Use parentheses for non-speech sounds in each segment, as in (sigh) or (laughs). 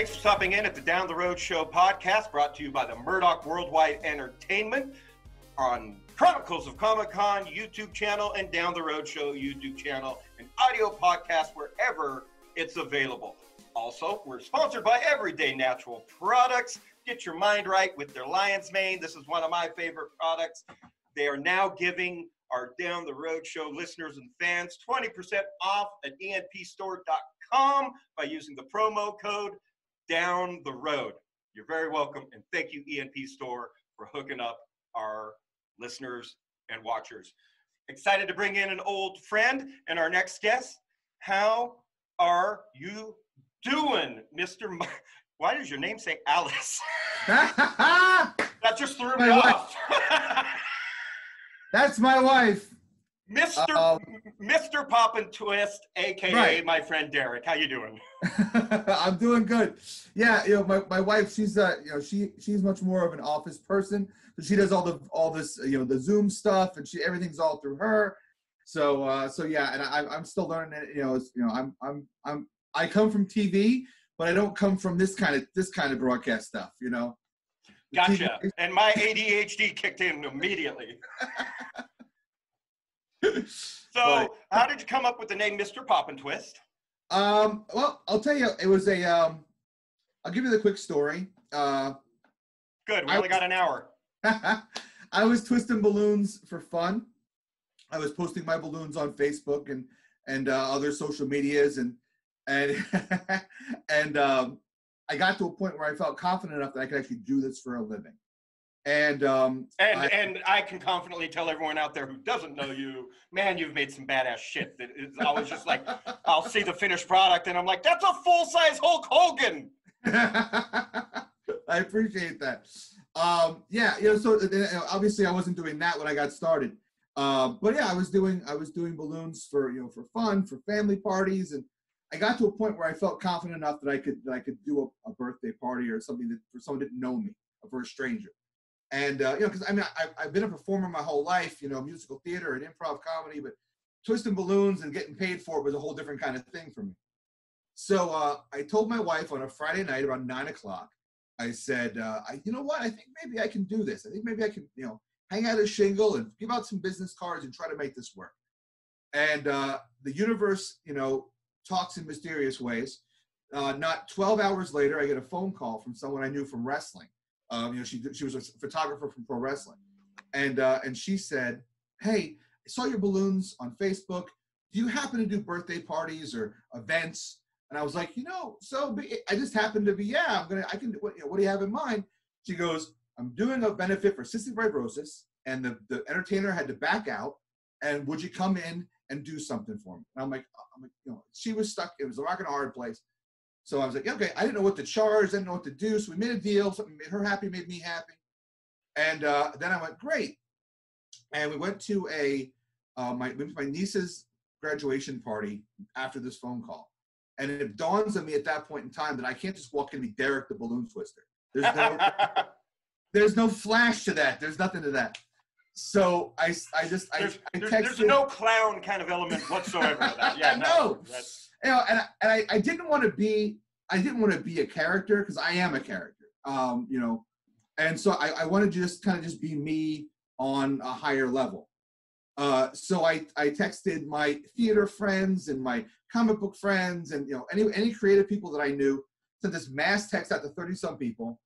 Thanks for stopping in at the Down the Road Show podcast brought to you by the Murdoch Worldwide Entertainment on Chronicles of Comic Con YouTube channel and Down the Road Show YouTube channel and audio podcast wherever it's available. Also, we're sponsored by Everyday Natural Products. Get your mind right with their lion's mane. This is one of my favorite products. They are now giving our Down the Road Show listeners and fans 20% off at enpstore.com by using the promo code Down the Road. You're very welcome, and thank you, ENP Store, for hooking up our listeners and watchers. Excited to bring in an old friend and our next guest. How are you doing, Mr. M- Why does your name say Alice? (laughs) that just threw me wife. off. (laughs) That's my wife. Mr. Um, Mr. Poppin Twist, aka Right. my friend Derek. How you doing? (laughs) I'm doing good. Yeah, you know, my, my wife, she's uh, you know, she she's much more of an office person. So she does all the all this, you know, the Zoom stuff, and she everything's all through her. So uh, so yeah, and I, I'm still learning it. You know, it's, you know, I'm I'm I'm I come from TV, but I don't come from this kind of this kind of broadcast stuff. You know. Gotcha. And my ADHD kicked in immediately. (laughs) (laughs) So, But- how did you come up with the name Mr. Poppin Twist? Um, well, I'll tell you, it was a. Um, I'll give you the quick story. Uh, Good. We I only got an hour. (laughs) I was twisting balloons for fun. I was posting my balloons on Facebook and and uh, other social medias, and and (laughs) and um, I got to a point where I felt confident enough that I could actually do this for a living. And um, And I- and I can confidently tell everyone out there who doesn't know you, man, you've made some badass shit. That is, I was just like, I'll see the finished product, and I'm like, that's a full size Hulk Hogan. (laughs) I appreciate that. Um, yeah, you know, so obviously I wasn't doing that when I got started. Uh, but yeah, I was doing I was doing balloons for you know for fun for family parties, and I got to a point where I felt confident enough that I could that I could do a, a birthday party or something that for someone who didn't know me, for a stranger. And uh, you know, because I mean, I, I've been a performer my whole life, you know, musical theater and improv comedy, but twisting balloons and getting paid for it was a whole different kind of thing for me. So uh, I told my wife on a Friday night around nine o'clock. I said, uh, I, you know what? I think maybe I can do this. I think maybe I can, you know, hang out a shingle and give out some business cards and try to make this work. And uh, the universe, you know, talks in mysterious ways. Uh, not 12 hours later, I get a phone call from someone I knew from wrestling. Um, you know, she she was a photographer from pro wrestling, and uh, and she said, "Hey, I saw your balloons on Facebook. Do you happen to do birthday parties or events?" And I was like, you know, so I just happened to be, yeah, I'm gonna, I can. What, you know, what do you have in mind? She goes, I'm doing a benefit for cystic fibrosis, and the the entertainer had to back out. And would you come in and do something for me? And I'm like, I'm like, you know, she was stuck. It was a rock and hard place. So I was like, okay, I didn't know what to charge, I didn't know what to do. So we made a deal. Something made her happy, made me happy. And uh, then I went, great. And we went to a uh, my went to my niece's graduation party after this phone call. And it dawns on me at that point in time that I can't just walk in and be Derek the balloon twister. There's no (laughs) there's no flash to that. There's nothing to that. So I I just I, there's, I texted there's no clown kind of element whatsoever that. (laughs) Yeah, I no. You know, and, I- and I, I didn't want to be I didn't want to be a character because I am a character. Um, you know, and so I, I wanted to just kind of just be me on a higher level. Uh, so I, I texted my theater friends and my comic book friends and you know any any creative people that I knew, sent this mass text out to 30 some people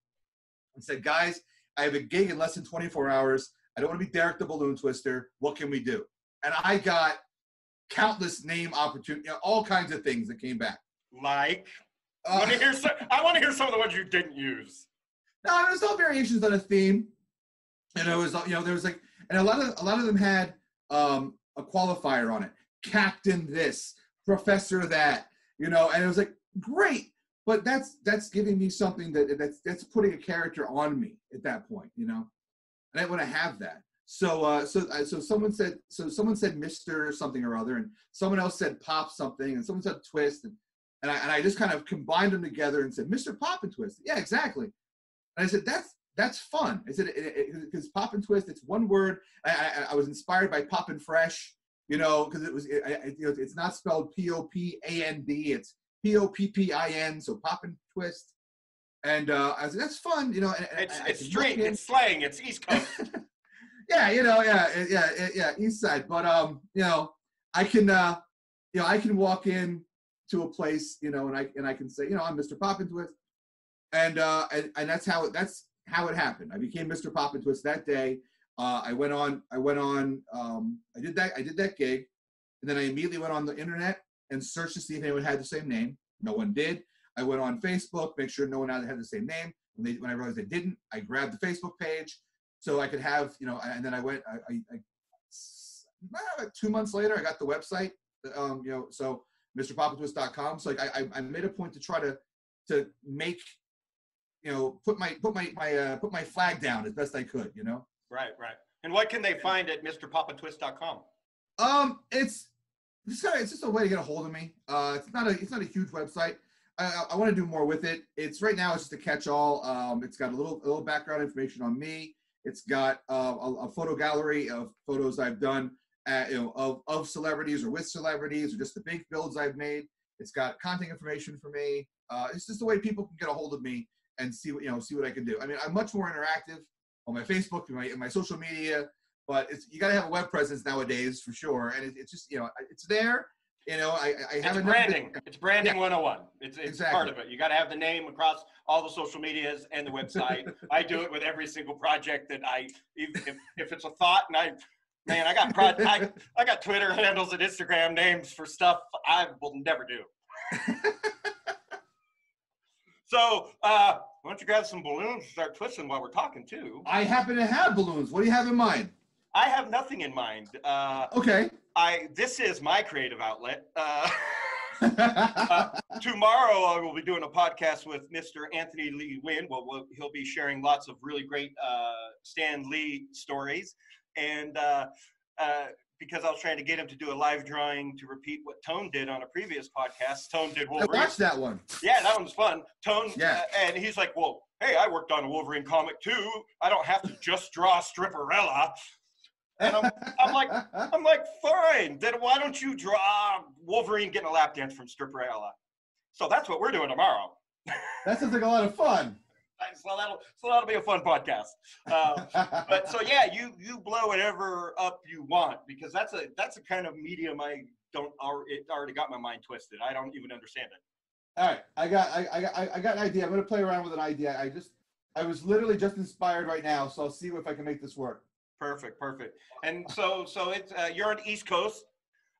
and said, guys, I have a gig in less than 24 hours. I don't want to be Derek the Balloon Twister. What can we do? And I got countless name opportunity, all kinds of things that came back. like, I Uh, want to hear some. I want to hear some of the ones you didn't use. no, it was all variations on a theme, and it was you know there was like and a lot of a lot of them had um, a qualifier on it, captain this, professor that, you know, and it was like great, but that's that's giving me something that that's that's putting a character on me at that point, you know, I and I want to have that. So uh, so uh, so someone said so someone said Mister something or other, and someone else said Pop something, and someone said Twist, and and I, and I just kind of combined them together and said Mr. Poppin Twist. Yeah, exactly. And I said that's that's fun. I said because Poppin Twist, it's one word. I, I, I was inspired by Poppin Fresh, you know, because it was it, it, you know, it's not spelled P O P A N D. It's P O P P I N. So Poppin Twist. And uh, I like, that's fun, you know. And, and It's it's street, it's slang, it's East Coast. (laughs) yeah, you know, yeah, eh, yeah, eh, yeah, East Side. But um, you know, I can, uh, you know, I can walk in to a place, you know, and I and I can say, you know, I'm Mr. Poppin Twist, and uh, and, and that's how it that's how it happened. I became Mr. Poppin Twist that day. Uh, I went on, I went on, um, I did that, I did that gig, and then I immediately went on the internet and searched to see if anyone had the same name. No one did. I went on Facebook, make sure no one had the same name. When, they, when I realized they didn't, I grabbed the Facebook page so I could have, you know, and then I went, I about two months later, I got the website, um, you know, so MrPoppintwist.com. So like, I, I, I made a point to try to, to make, you know, put my, put my, my, uh, put my flag down as best I could, you know? right, right. And what can they find at MrPoppintwist.com? Um, it's it's, kind of, it's just a way to get a hold of me. Uh, it's not a it's not a huge website. I, I, I want to do more with it. It's right now it's just a catch-all. Um, it's got a little a little background information on me. It's got uh, a, a photo gallery of photos I've done, at, you know, of of celebrities or with celebrities or just the big builds I've made. It's got contact information for me. Uh, it's just a way people can get a hold of me and see what you know see what I can do. I mean, I'm much more interactive on my Facebook and my, my social media but it's you got to have a web presence nowadays for sure and it, it's just you know it's there you know i i have enough branding. It's branding 101. It's, it's Exactly. part of it. You got to have the name across all the social medias and the website. I do it with every single project that I, if, if it's a thought and I, man, I got pro- I, I got Twitter handles and Instagram names for stuff I will never do. (laughs) so, uh, why don't you grab some balloons and start twisting while we're talking too? i happen to have balloons what do you have in mind I have nothing in mind. Uh, okay I this is my creative outlet. Uh, (laughs) tomorrow I will be doing a podcast with Mr. Anthony Lee Wynn. Well, we'll he'll be sharing lots of really great uh, Stan Lee stories, and uh, uh, because I was trying to get him to do a live drawing to repeat what Tone did on a previous podcast. Tone did i Wolverine. watched that one Yeah, that one's fun. Tone, Yeah. uh, and he's like, "Well, hey, I worked on a Wolverine comic too. I don't have to just draw Stripperella." And I'm, I'm like, I'm like, fine. Then why don't you draw Wolverine getting a lap dance from Stripperella? So that's what we're doing tomorrow. that sounds like a lot of fun (laughs) So that'll so that'll be a fun podcast. Uh, but so yeah, you you blow whatever up you want because that's a that's a kind of medium I don't already it already got my mind twisted. I don't even understand it. all right i got I, I got i got an idea i'm gonna play around with an idea i just i was literally just inspired right now so i'll see if i can make this work Perfect, perfect. And so so it's uh, you're on the East Coast.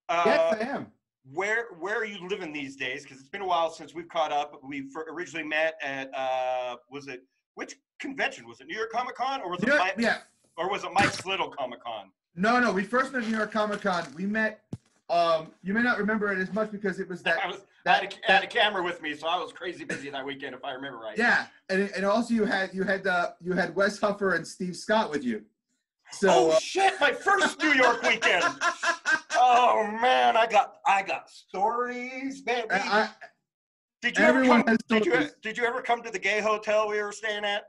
Uh, yes i am where where are you living these days? Because it's been a while since we've caught up. We originally met at uh, was it which convention was it? New York Comic Con or was it know- Mike, yeah or was it Mike's Little Comic Con? no no we first met at new york comic-con we met um you may not remember it as much because it was that I was I that- had, a, I had a camera with me, so I was crazy busy that weekend, if I remember right. Yeah, and and also you had you had uh, you had Wes Huffer and Steve Scott with you. So oh uh, shit! My first New York weekend. (laughs) Oh man, I got I got stories, man. we- I, did you ever everyone come? Did you did you ever come to the gay hotel we were staying at?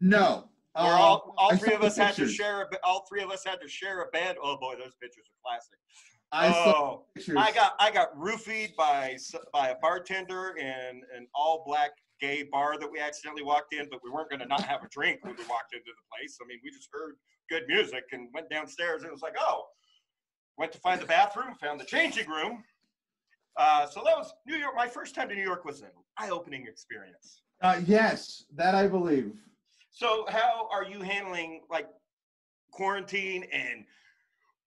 no, Where Um, all, all I three of us had to share a all three of us had to share a bed. Oh boy, those pictures are classic. I oh. I got I got roofied by by a bartender in an all black gay bar that we accidentally walked in, but we weren't going to not have a drink when we walked into the place. I mean, we just heard good music and went downstairs and it was like, oh, went to find the bathroom, found the changing room. Uh, so that was New York. My first time to New York was an eye-opening experience. uh, yes, that I believe. So how are you handling like quarantine and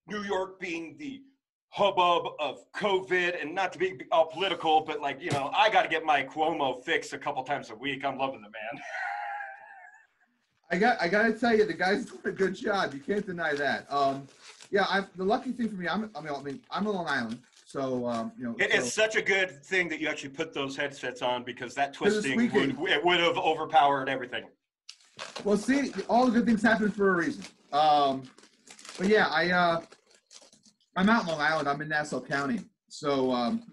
New York being the hubbub of COVID and not to be all political, but like, you know, I got to get my Cuomo fix a couple times a week. I'm loving the man. (laughs) I got I got to tell you, the guy's (laughs) doing a good job. You can't deny that. Um, yeah, I the lucky thing for me, I'm I mean I mean I'm on Long Island, so um, you know. It so- is such a good thing that you actually put those headsets on because that twisting would, it would have overpowered everything. Well, see, all the good things happen for a reason. Um, but yeah, I uh, I'm out in Long Island. I'm in Nassau County, so um,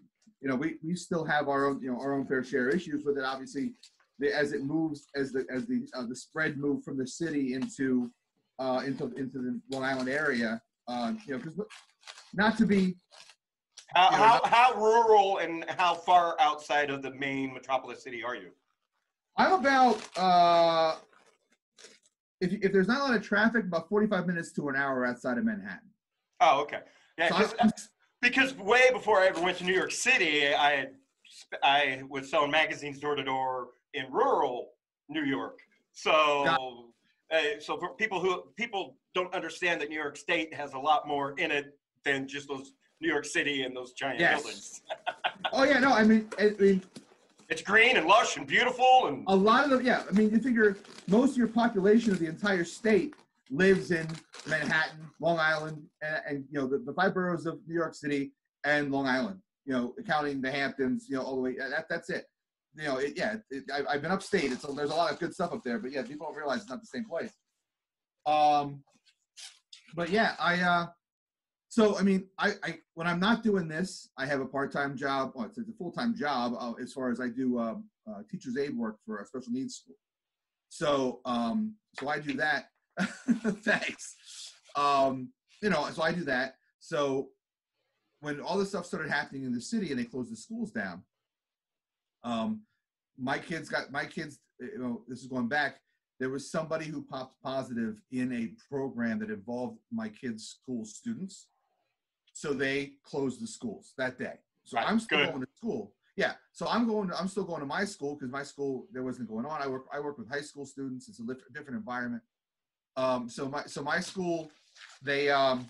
you know we, we still have our own you know our own fair share of issues with it. Obviously, the, as it moves as the as the uh, the spread moved from the city into uh, into into the Long Island area, uh, you know, because not to be How, You know, how, how rural and how far outside of the main metropolis city are you? I'm about uh, if if there's not a lot of traffic, about 45 minutes to an hour outside of Manhattan. Oh, okay. Yeah, So I'm- because way before I ever went to New York City, I had, I was selling magazines door to door in rural New York. So, uh, so for people who people don't understand that New York State has a lot more in it than just those New York City and those giant Yes. buildings. (laughs) oh yeah, no, I mean, I mean, It's green and lush and beautiful and a lot of them, yeah. I mean, you figure most of your population of the entire state lives in Manhattan, Long Island, and, and you know the, the five boroughs of New York City and Long Island. You know, counting the Hamptons, you know, all the way. That, that's it. You know, it, yeah. It, I, I've been upstate. It's there's a lot of good stuff up there, but yeah, people don't realize it's not the same place. Um, but yeah, I. uh so I mean, I, I when I'm not doing this, I have a part-time job. Well, it's, it's a full-time job uh, as far as I do uh, uh, teacher's aid work for a special needs school. So um, so I do that. (laughs) Thanks. Um, you know, so I do that. So when all this stuff started happening in the city and they closed the schools down, um, my kids got my kids. You know, this is going back. There was somebody who popped positive in a program that involved my kids' school students. So they closed the schools that day. So Right, I'm still good. going to school. Yeah. So I'm going. To, I'm still going to my school because my school there wasn't going on. I work. I work with high school students. It's a different environment. Um, so my so my school, they um,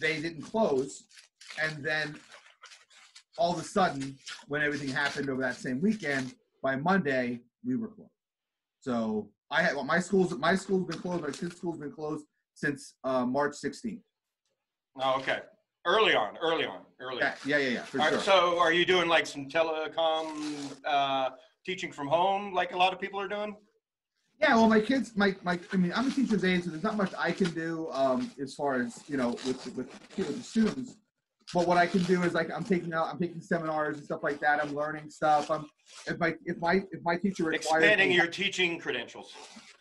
they didn't close, and then all of a sudden, when everything happened over that same weekend, by Monday we were closed. So I had well, my schools. My school's been closed. My kids' school's been closed since uh, March 16th. oh, okay. Early on, early on, early. Yeah, yeah, yeah, yeah for Are- sure. So, are you doing like some telecom uh, teaching from home, like a lot of people are doing? Yeah, well, my kids, my, my, I mean, I'm a teacher's aide, so there's not much I can do um, as far as you know with with with the students. But what I can do is like I'm taking out, I'm taking seminars and stuff like that. I'm learning stuff. I'm if my if my if my teacher requires Expanding your teaching credentials.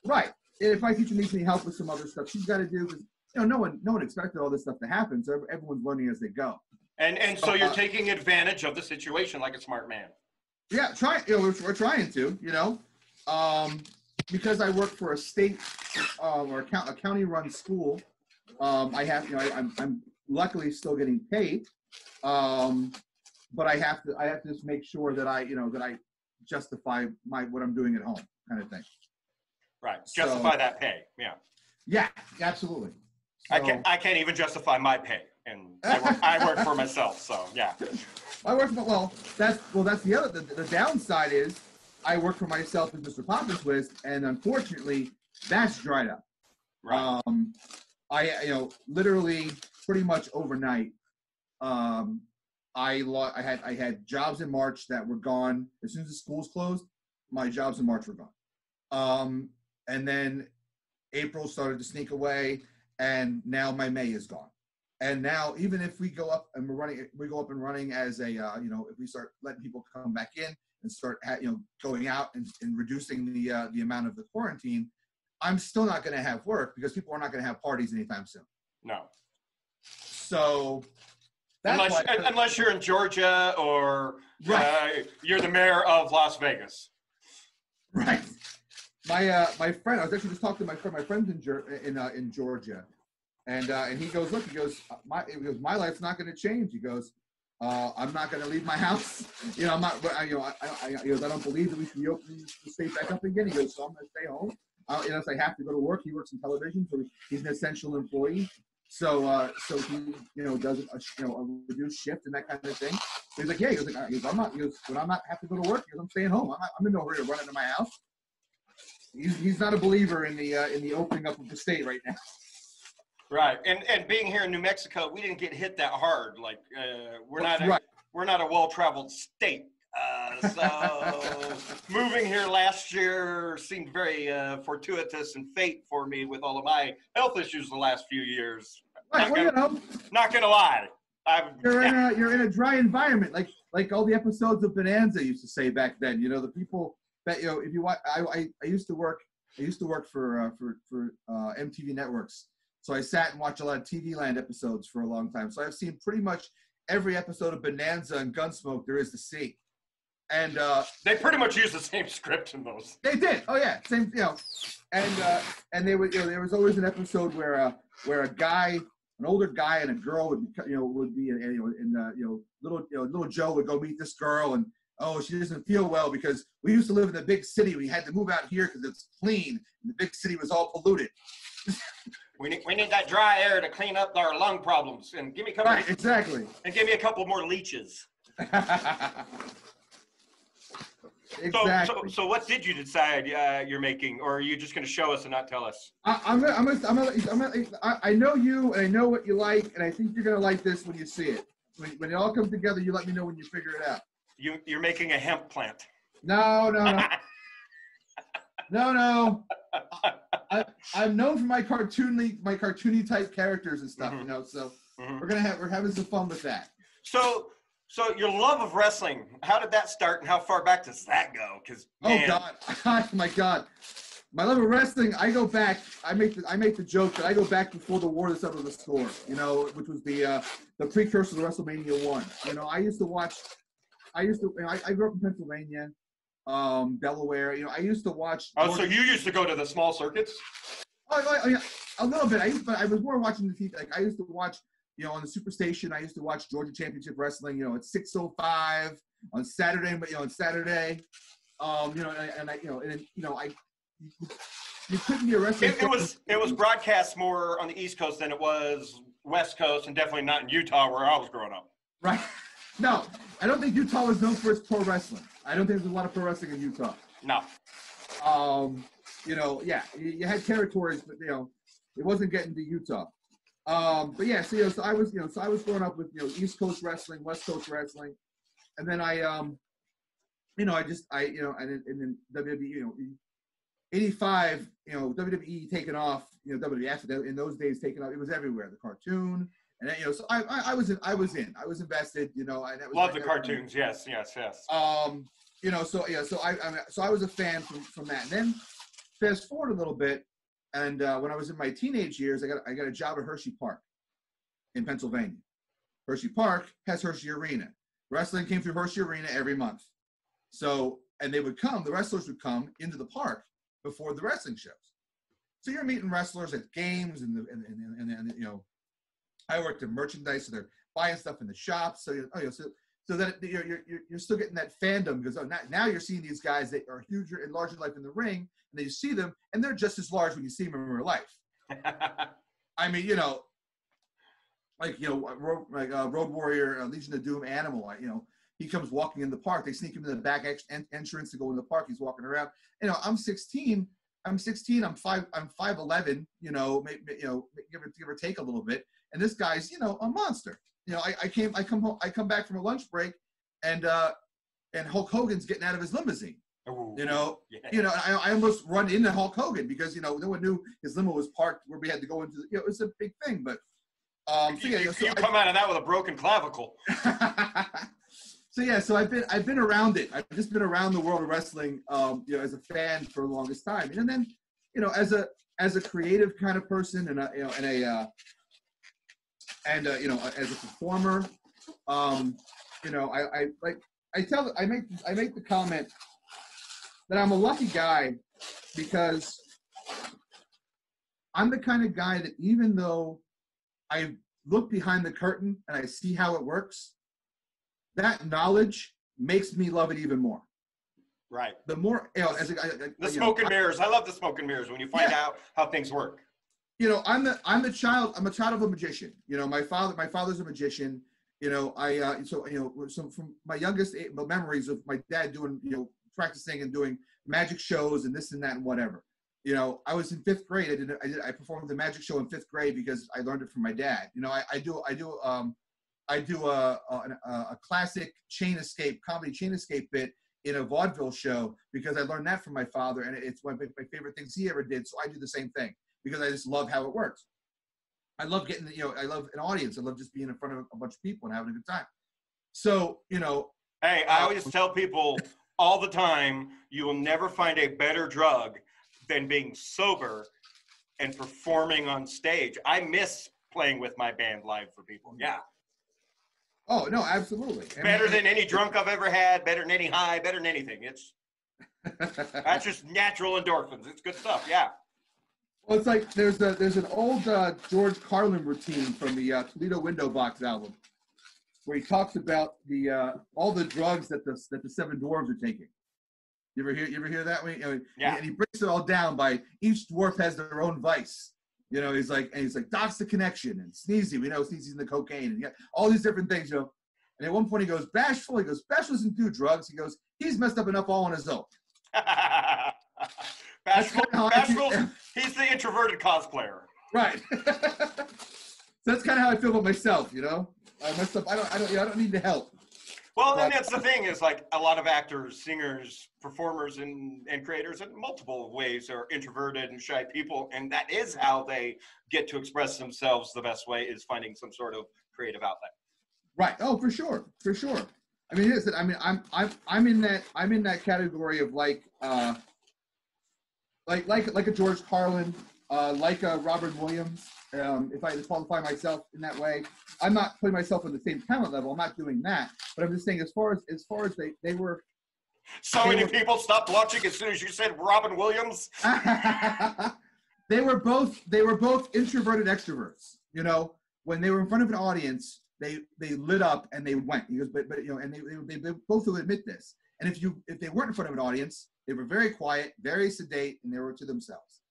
right. If my teacher needs any help with some other stuff, she's got to do because you know no one no one expected all this stuff to happen. So everyone's learning as they go. And and so you're Uh, taking advantage of the situation like a smart man. Yeah, try. You know, we're, we're trying to. You know, um, because I work for a state um, or a, a county-run school. Um, I have, you know, I, I'm, I'm luckily still getting paid, um, but I have to. I have to just make sure that I, you know, that I justify my what I'm doing at home, kind of thing. Right. So- Justify that pay. Yeah. Yeah, absolutely. I can't I can't even justify my pay. And I work, I work for myself, so yeah. (laughs) I work for well. That's well. That's the other. The, the downside is I work for myself as Mr. Poppins and unfortunately, that's dried up. Right. Um, I you know literally pretty much overnight. Um, I lo- I had I had jobs in March that were gone as soon as the schools closed. My jobs in March were gone. Um, and then April started to sneak away, and now my May is gone. And now, even if we go up and we're running, we go up and running as a, uh, you know, if we start letting people come back in and start, you know, going out and, and reducing the uh, the amount of the quarantine, I'm still not going to have work because people are not going to have parties anytime soon. no. So that's Unless why, unless you're in Georgia or Right. uh, you're the mayor of Las Vegas. right. My uh, my friend, I was actually just talking to my friend. My friend's in Ger- in uh, in Georgia, and uh, and he goes, look, he goes, my he goes, my life's not going to change. He goes, uh, I'm not going to leave my (laughs) house. You know, I'm not. I, you know, I, I, he goes, I don't believe that we should be opening the state back up again. He goes, so I'm going to stay home. Uh, unless I have to go to work. He works in television, so he's an essential employee. So, uh, so he, you know, does a, you know a reduced shift and that kind of thing. He's like, yeah. He goes, like, he goes, I'm not. He goes, when I'm not have to go to work, he goes, I'm staying home. I'm, not, I'm in no hurry to run into my house. He's, he's not a believer in the uh, in the opening up of the state right now. Right. And and being here in New Mexico, we didn't get hit that hard. Like uh, we're not a, Right. we're not a well-traveled state. Uh, so (laughs) moving here last year seemed very uh, fortuitous and fate for me with all of my health issues the last few years. Right. Well, you know, Not gonna lie, I've you're in (laughs) a you're in a dry environment, like like all the episodes of Bonanza used to say back then. You know, the people that you know, if you watch, I I, I used to work I used to work for uh, for for uh, MTV networks, so I sat and watched a lot of TV Land episodes for a long time. So I've seen pretty much every episode of Bonanza and Gunsmoke there is to see. And uh, They pretty much use the same (laughs) script in those. they did. Oh yeah, same. You know, and uh, and they would. You know, there was always an episode where uh, where a guy, an older guy, and a girl would be, you know would be, and, you know, and uh, you know, little you know, little Joe would go meet this girl, and oh, she doesn't feel well because we used to live in the big city. We had to move out here because it's clean, and the big city was all polluted. (laughs) We need, we need that dry air to clean up our lung problems. And give me a couple Right, exactly. and give me a couple more leeches. (laughs) So, so, so what did you decide uh, you're making, or are you just going to show us and not tell us? I, I'm gonna, I'm gonna, I'm gonna, I'm gonna, I, I know you and I know what you like, and I think you're gonna like this when you see it. When, when it all comes together, you let me know when you figure it out. You, you're making a hemp plant. No, no, no, (laughs) no, no. I, I'm known for my cartoony, my cartoony type characters and stuff, Mhm. you know. So Mhm. we're gonna have, we're having some fun with that. So, so your love of wrestling, how did that start, and how far back does that go? Because Oh God, oh (laughs) my God, my love of wrestling. I go back. I make the I make the joke that I go back before the War to Settle the Score. You know, which was the uh, the precursor to WrestleMania one. You know, I used to watch. I used to. You know, I, I grew up in Pennsylvania, um, Delaware. You know, I used to watch. Oh, so you used to go to the small circuits? Oh, oh, oh, yeah, a little bit. I used, but I was more watching the TV. Like I used to watch, you know, on the Superstation. I used to watch Georgia Championship Wrestling. You know, at six oh five on Saturday. But you know, on Saturday, um, you know, and, and I, you know, and you know, I, you, you couldn't be a wrestling. It, it was it was broadcast more on the East Coast than it was West Coast, and definitely not in Utah where I was growing up. right. (laughs) No, I don't think Utah was known for its pro wrestling. I don't think there's a lot of pro wrestling in Utah. No. Um, you know, yeah, you, you had territories, but you know, it wasn't getting to Utah. Um, but yeah, so, you know, so I was, you know, so I was growing up with you know East Coast wrestling, West Coast wrestling, and then I, um, you know, I just, I, you know, and then, and then WWE, you know, '85, you know, WWE taking off, you know, WWF in those days taking off, it was everywhere, the cartoon, and then, you know, so I, I, I was in, I was in, I was invested, you know, and that was Love like the cartoons. Yes, yes, yes. Um, you know, so yeah, so I, I mean, so I was a fan from from that. And then fast forward a little bit, and uh, when I was in my teenage years, I got I got a job at Hershey Park in Pennsylvania. Hershey Park has Hershey Arena. Wrestling came through Hershey Arena every month. So, and they would come, the wrestlers would come into the park before the wrestling shows. So you're meeting wrestlers at games and, the, and, and, and, and, you know, I worked in merchandise, so they're buying stuff in the shops. So, oh, you know, so so that you're, you're, you're- still getting that fandom because oh, now, now you're seeing these guys that are huger and larger life in the ring, and then you see them, and they're just as large when you see them in real life. (laughs) I mean, you know, like you know, road, like uh, Road Warrior, uh, Legion of Doom, Animal. You know, he comes walking in the park. They sneak him in the back ex- en- entrance to go in the park. He's walking around. You know, I'm 16. I'm 16. I'm five. I'm 5'11. You know, may, may- you know, give or give or take a little bit. And this guy's, you know, a monster. You know, I, I came. I come home. I come back from a lunch break, and uh, and Hulk Hogan's getting out of his limousine. Ooh, You know, (laughs) yeah. you know, I, I almost run into Hulk Hogan because you know no one knew his limo was parked where we had to go into. The, you know, it was a big thing, but um, so you, yeah, you, so you I- come out of that with a broken clavicle. (laughs) so yeah, so I've been I've been around it. I've just been around the world of wrestling, um, you know, as a fan for the longest time, and then you know, as a as a creative kind of person and a you know and a uh, and uh, you know as a performer, um, you know, I, I like I tell I make I make the comment that I'm a lucky guy because I'm the kind of guy that even though I look behind the curtain and I see how it works, that knowledge makes me love it even more. Right. The more, you know, as a, I, I- The you know, smoke and I- mirrors. I love the smoke and mirrors when you find Yeah. out how things work. You know, I'm the I'm the child. I'm a child of a magician. You know, my father my father's a magician. You know, I uh, so you know so from my youngest a- memories of my dad doing you know practicing and doing magic shows and this and that and whatever. You know, I was in fifth grade. I did I did I performed the magic show in fifth grade because I learned it from my dad. You know, I, I do I do um I do a, a a classic chain escape comedy chain escape bit in a vaudeville show because I learned that from my father and it's one of my favorite things he ever did. So I do the same thing because I just love how it works. I love getting, you know, I love an audience. I love just being in front of a bunch of people and having a good time. So, you know, Hey, I uh, always tell people all the time, you will never find a better drug than being sober and performing on stage. I miss playing with my band live for people. Yeah. Oh no, absolutely. I Better mean, than any drunk I've ever had. Better than any high. Better than anything. It's (laughs) that's just natural endorphins. It's good stuff. Yeah. Well, it's like there's a there's an old uh, George Carlin routine from the uh, Toledo Window Box album, where he talks about the uh, all the drugs that the that the seven dwarves are taking. You ever hear you ever hear that one? Yeah. And he breaks it all down by each dwarf has their own vice. You know, he's like and he's like Doc's the connection and Sneezy. We know Sneezy's in the cocaine and yeah, all these different things. You know, and at one point he goes Bashful. He goes Bashful doesn't do drugs. He goes he's messed up enough all on his own. (laughs) Bashful, kinda how I feel- Bashful, he's the introverted cosplayer. Right. (laughs) so that's kind of how I feel about myself. You know, I messed up. I don't. I don't. I don't need the help. Well, Right. that's the thing is like a lot of actors, singers, performers, and, and creators in multiple ways are introverted and shy people, and that is how they get to express themselves the best way is finding some sort of creative outlet. Right. Oh, for sure. For sure. I mean, listen. I mean, I'm I'm I'm in that I'm in that category of like uh like like like a George Carlin, uh, like a Robert Williams. Um, if I qualify myself in that way, I'm not putting myself on the same talent level. I'm not doing that. But I'm just saying, as far as as far as they they were So They many were- people stopped watching as soon as you said Robin Williams. (laughs) they were both they were both introverted extroverts. You know, when they were in front of an audience, they they lit up and they went. He goes, but but you know, and they they, they both will admit this. And if you if they weren't in front of an audience, they were very quiet, very sedate, and they were to themselves.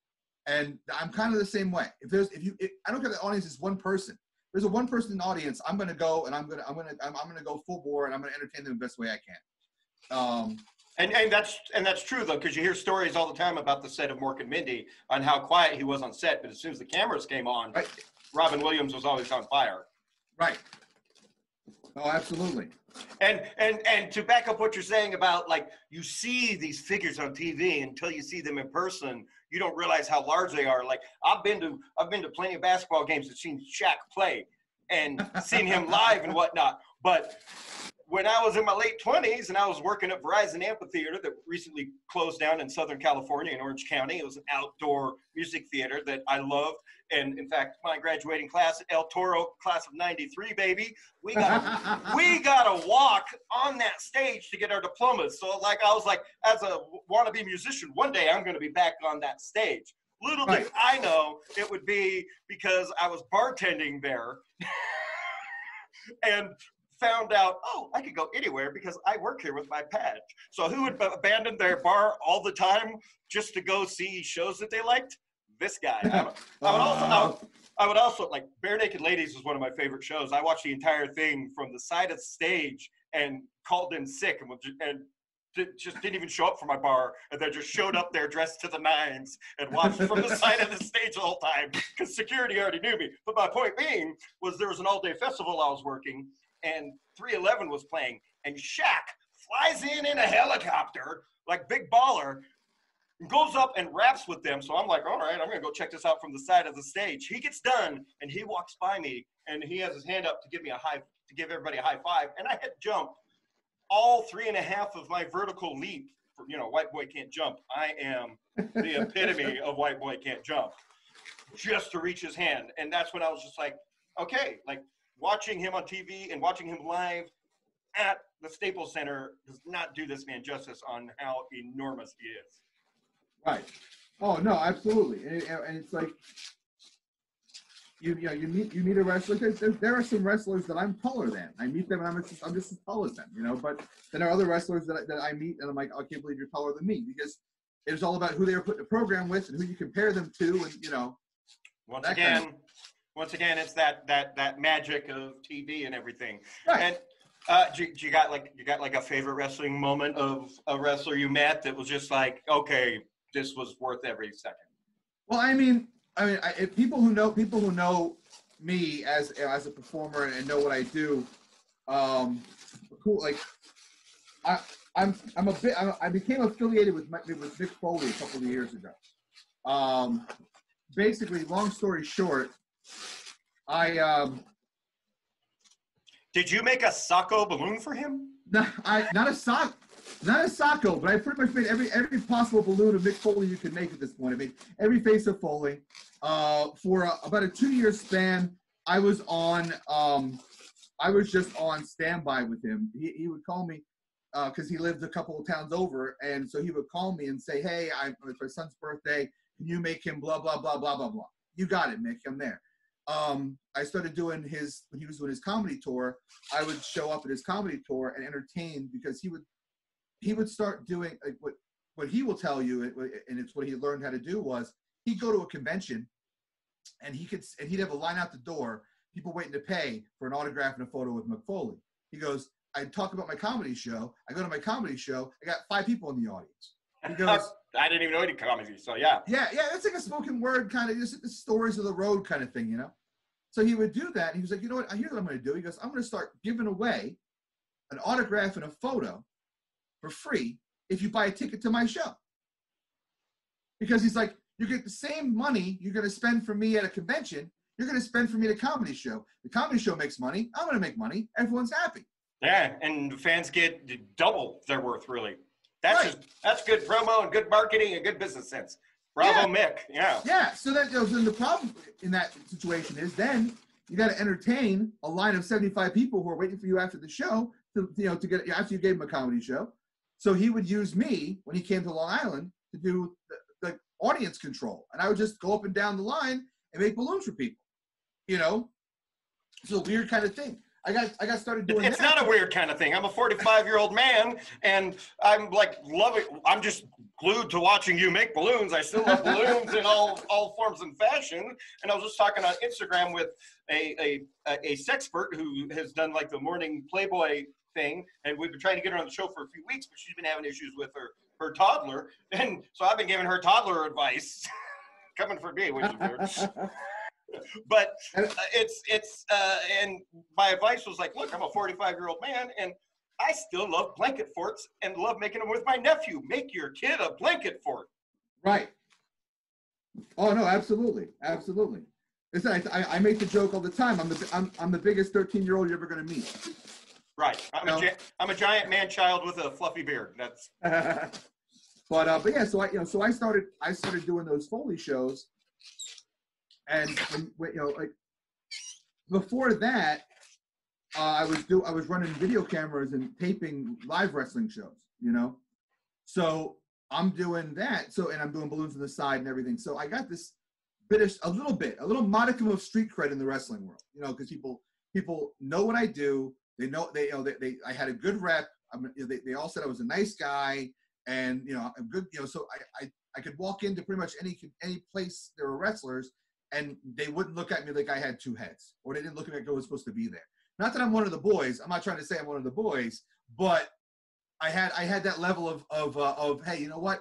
And I'm kind of the same way. If there's if you if, I don't care if the audience is one person. There's a one person in audience. I'm gonna go and I'm gonna I'm gonna I'm, I'm gonna go full bore and I'm gonna entertain them the best way I can. Um, And, and that's and that's true though, because you hear stories all the time about the set of Mork and Mindy on how quiet he was on set, but as soon as the cameras came on, right. Robin Williams was always on fire. Right. Oh, absolutely. And and and to back up what you're saying about like you see these figures on TV until you see them in person, you don't realize how large they are. Like I've been to I've been to plenty of basketball games and seen Shaq play and seen him (laughs) live and whatnot. But when I was in my late 20s and I was working at Verizon Amphitheater that recently closed down in Southern California in Orange County, it was an outdoor music theater that I loved. And in fact, my graduating class, El Toro class of 93, baby, we got (laughs) we got to walk on that stage to get our diplomas. So, like, I was like, as a wannabe musician, one day I'm going to be back on that stage. Little did I know it would be because I was bartending there (laughs) and found out, oh, I could go anywhere because I work here with my badge. So, who would ab- abandon their bar all the time just to go see shows that they liked? This guy. I would- I would also, I would, I would also like Barenaked Ladies was one of my favorite shows. I watched the entire thing from the side of the stage and called in sick and and just didn't even show up for my bar and then just showed up there dressed to the nines and watched from the side of the stage the whole time because security already knew me. But my point being was there was an all day festival I was working and 311 was playing and Shaq flies in in a helicopter like big baller goes up and raps with them. So I'm like, all right, I'm gonna go check this out from the side of the stage. He gets done and he walks by me and he has his hand up to give me a high to give everybody a high five. And I had jumped all three and a half of my vertical leap. For, you know, white boy can't jump. I am the (laughs) epitome of white boy can't jump. Just to reach his hand. And that's when I was just like, okay, like watching him on TV and watching him live at the Staples Center does not do this man justice on how enormous he is. Right. Oh no, absolutely. And, and it's like you you know you meet you meet a wrestler. Because there, there are some wrestlers that I'm taller than. I meet them and I'm just I'm just as tall as them. You know. But then there are other wrestlers that I, that I meet and I'm like, I can't believe you're taller than me because it's all about who they were put in the program with and who you compare them to, and you know. Once That kind again, once again, it's that that that magic of TV and everything. Right. And uh, do, do you got like you got like a favorite wrestling moment of a wrestler you met that was just like, okay, this was worth every second. Well, I mean, I mean, I, if people who know people who know me as as a performer and know what I do, um, cool. Like, I I'm I'm a bit I, I became affiliated with with Mick Foley a couple of years ago. Um, basically, long story short, I um, Did you make a Socko balloon for him? not, I not a sock. Not a Socko, but I pretty much made every every possible balloon of Mick Foley you can make at this point. I made every face of Foley. Uh, for a, about a two year span, I was on um, I was just on standby with him. He, he would call me because uh, he lived a couple of towns over, and so he would call me and say, "Hey, I, it's my son's birthday. Can you make him blah blah blah blah blah blah?" You got it, Mick. I'm there. Um, I started doing his when he was doing his comedy tour. I would show up at his comedy tour and entertain because he would he would start doing like what what he will tell you, and it's what he learned how to do was he'd go to a convention and he could and he'd have a line out the door, people waiting to pay for an autograph and a photo with Mick Foley. He goes, I talk about my comedy show. I go to my comedy show. I got five people in the audience. He goes, I didn't even know any comedy, so yeah. Yeah, yeah, it's like a spoken word kind of just stories of the road kind of thing, you know. So he would do that. And he was like, you know what? Here's what I'm going to do. He goes, I'm going to start giving away an autograph and a photo for free if you buy a ticket to my show. Because he's like, you get the same money you're going to spend for me at a convention, you're going to spend for me at a comedy show. The comedy show makes money. I'm going to make money. Everyone's happy. Yeah, and fans get double their worth, really. That's right. that's good promo and good marketing and good business sense. Bravo, yeah. Mick. Yeah. Yeah. So that know, then the problem in that situation is then you got to entertain a line of 75 people who are waiting for you after the show to you know to get after you gave him a comedy show. So he would use me when he came to Long Island to do the, the audience control, and I would just go up and down the line and make balloons for people. You know, it's a weird kind of thing. I got I got started doing. It's that. not a weird kind of thing. I'm a 45 year old man, and I'm like loving. I'm just glued to watching you make balloons. I still love balloons in all all forms and fashion. And I was just talking on Instagram with a a a sexpert who has done like the morning Playboy thing, and we've been trying to get her on the show for a few weeks, but she's been having issues with her her toddler, and so I've been giving her toddler advice, (laughs) coming for me, which is weird. (laughs) (laughs) but uh, it's it's uh, and my advice was like, look, I'm a 45 year old man, and I still love blanket forts and love making them with my nephew. Make your kid a blanket fort. Right. Oh no, absolutely, absolutely. Listen, I, I make the joke all the time. I'm the I'm, I'm the biggest 13 year old you're ever going to meet. Right. I'm, a, I'm a giant man child with a fluffy beard. That's. (laughs) but uh, but yeah, so I you know so I started I started doing those Foley shows and you know, like before that, uh, I was do I was running video cameras and taping live wrestling shows. You know, so I'm doing that. So and I'm doing balloons on the side and everything. So I got this bit of a little bit, a little modicum of street cred in the wrestling world. You know, because people people know what I do. They know they you know they, they I had a good rep. I'm, you know, they, they all said I was a nice guy and you know I'm good. You know, so I I I could walk into pretty much any any place there were wrestlers and they wouldn't look at me like I had two heads, or they didn't look at me like I was supposed to be there. Not that I'm one of the boys. I'm not trying to say I'm one of the boys, but I had I had that level of of uh, of hey, you know what?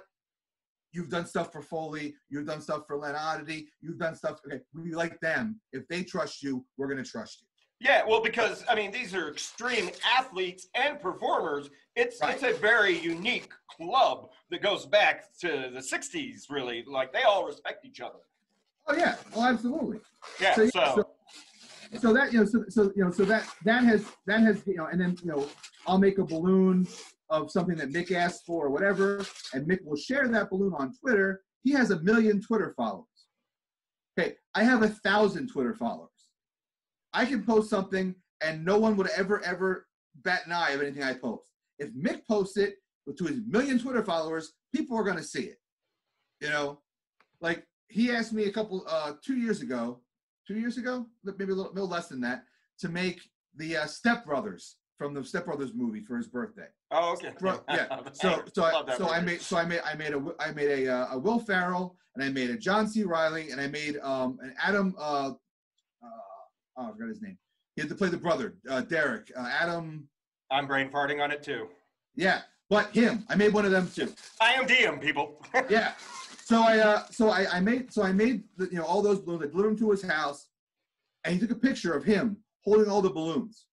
You've done stuff for Foley. You've done stuff for Len Oddity. You've done stuff. Okay, we like them. If they trust you, we're gonna trust you. Yeah, well, because I mean, these are extreme athletes and performers. It's right. it's a very unique club that goes back to the '60s. Really, like they all respect each other. Oh yeah, oh absolutely. Yeah. So, so, so, so that you know, so, so you know, so that that has that has you know, and then you know, I'll make a balloon of something that Mick asked for or whatever, and Mick will share that balloon on Twitter. He has a million Twitter followers. Okay, I have a thousand Twitter followers. I can post something and no one would ever ever bat an eye of anything I post. If Mick posts it to his million Twitter followers, people are gonna see it. You know, like he asked me a couple uh two years ago, two years ago, maybe a little, little less than that, to make the uh, Step Brothers from the Step Brothers movie for his birthday. Oh, okay. (laughs) yeah. So so I, so I made so I made I made a I made a uh, a Will Ferrell and I made a John C. Reilly and I made um an Adam uh, uh oh I forgot his name. He had to play the brother uh, Derek uh, Adam. I'm brain farting on it too. Yeah, but him. I made one of them too. I am DM people. (laughs) yeah so I uh, so I, I made so I made the, you know all those balloons. I delivered them to his house, and he took a picture of him holding all the balloons,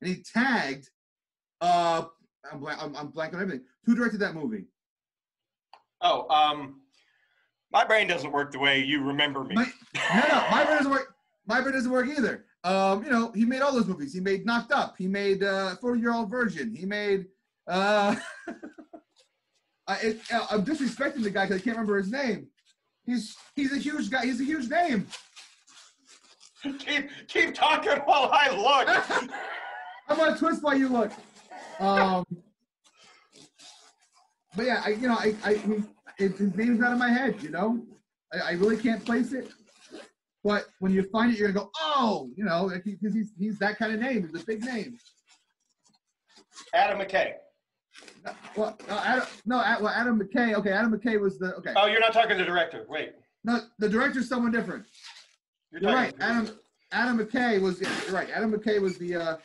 and he tagged. Uh, I'm blank. I'm, I'm blank on everything. Who directed that movie? Oh, um, my brain doesn't work the way you remember me. My, no, no, my brain doesn't work. My brain doesn't work either. Um, you know, he made all those movies. He made Knocked Up. He made uh, 40 Year Old Virgin. He made. Uh, (laughs) I, it, uh, I'm disrespecting the guy because I can't remember his name. He's he's a huge guy. He's a huge name. (laughs) Keep keep talking while I look. (laughs) I'm gonna twist while you look. Um, but yeah, I you know I I it, his name's out of my head. You know, I, I really can't place it. But when you find it, you're gonna go, oh, you know, because he's he's that kind of name. He's a big name. Adam McKay. Well, uh, Adam, no, well, Adam McKay. Okay, Adam McKay was the okay. Oh, you're not talking to the director. Wait. No, the director's someone different. You're, You're right. Adam Adam McKay was yeah, you're right. Adam McKay was the uh,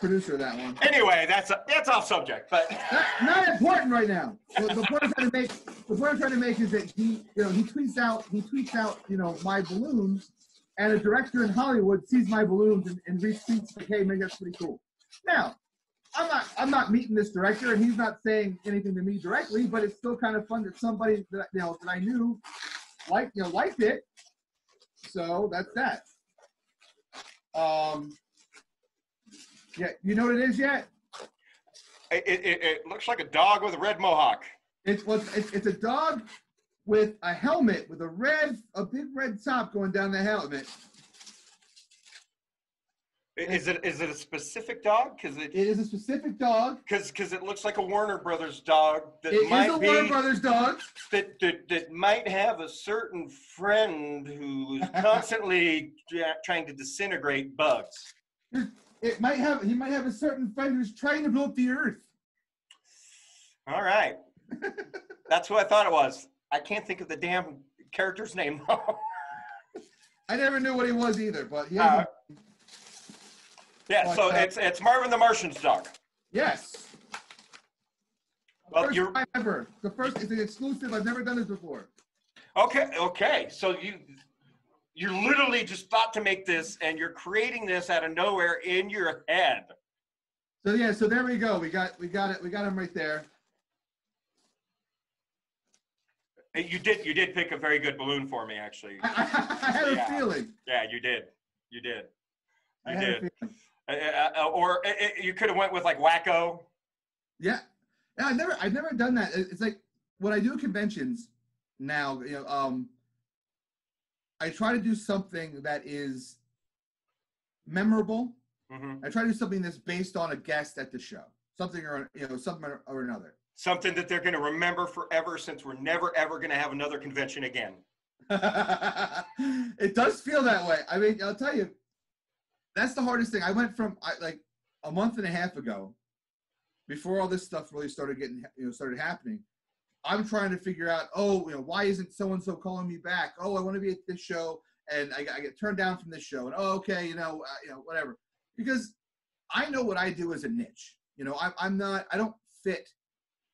producer of that one. Anyway, that's that's off subject, but Not, not important right now. The, the point I'm trying to make the point I'm trying to make is that he you know he tweets out he tweets out you know my balloons, and a director in Hollywood sees my balloons and, and retweets hey, maybe that's pretty cool. Now. I'm not. I'm not meeting this director, and he's not saying anything to me directly. But it's still kind of fun that somebody that you know that I knew, like you know, liked it. So that's that. Um. Yeah, you know what it is yet? it, it, it looks like a dog with a red mohawk. It's well, it's, it's a dog with a helmet with a red, a big red top going down the helmet. Is it is it a specific dog? Because it It is a specific dog. because because it looks like a Warner Brothers dog that It is might a be Warner Brothers dog. that, that that might have a certain friend who's (laughs) constantly trying to disintegrate bugs. It might have. He might have a certain friend who's trying to blow up the earth. All right, (laughs) that's who I thought it was. I can't think of the damn character's name. (laughs) I never knew what he was either, but yeah. Yeah, so uh, it's it's Marvin the Martian's dog. yes. Well, first you're time ever. The first. It's an exclusive. I've never done this before. Okay, okay. So you you literally just thought to make this and you're creating this out of nowhere in your head. So yeah. So there we go. We got. We got it. We got him right there. Hey, You did you did pick a very good balloon for me actually. I, I, had Yeah. a feeling. Yeah, you did. You did. I You had a did. feeling. Uh, uh, uh, or uh, uh, you could have went with like Wacko. Yeah. Yeah, I've never I've never done that. It's like when I do conventions now, you know, um I try to do something that is memorable. hmm I try to do something that's based on a guest at the show. Something or you know, something or another. Something that they're going to remember forever since we're never ever going to have another convention again. (laughs) it does feel that way. I mean, I'll tell you, that's the hardest thing. I went from I, like a month and a half ago, before all this stuff really started getting, you know, started happening. I'm trying to figure out, oh, you know, why isn't so and so calling me back? Oh, I want to be at this show, and I, I get turned down from this show, and oh, okay, you know, uh, you know, whatever. Because I know what I do as a niche. You know, I'm, I'm not, I don't fit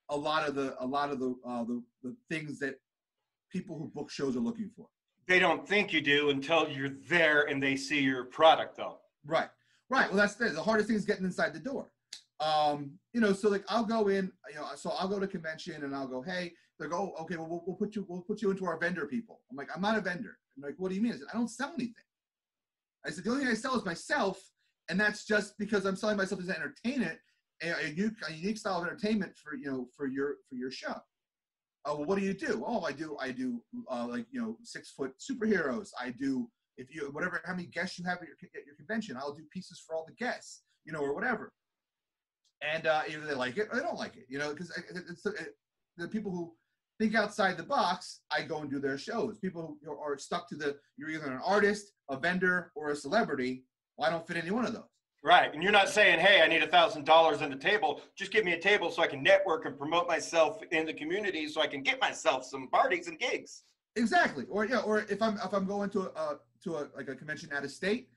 a lot of the, a lot of the, uh, the, the things that people who book shows are looking for. They don't think you do until you're there and they see your product though. Right, right. Well, that's the, the hardest thing is getting inside the door. Um, you know, so like I'll go in, you know, so I'll go to convention and I'll go, hey, they go, oh, okay, well, we'll, we'll put you, we'll put you into our vendor people. I'm like, I'm not a vendor. I'm like, what do you mean? I said, I don't sell anything. I said, the only thing I sell is myself, and that's just because I'm selling myself as an entertainment, a, a, unique, a unique style of entertainment for you know for your for your show. Oh, well, what do you do? Oh, I do I do uh, like you know six foot superheroes. I do if you whatever how many guests you have at your convention, I'll do pieces for all the guests, you know, or whatever. And uh, either they like it or they don't like it, you know, because it's the, the people who think outside the box. I go and do their shows. People who are stuck to the you're either an artist, a vendor, or a celebrity. Well, I don't fit any one of those. Right. And you're not saying, hey, I need a thousand dollars in the table. Just give me a table so I can network and promote myself in the community so I can get myself some parties and gigs. Exactly. Or yeah, or if I'm if I'm going to a to a like a convention out of state,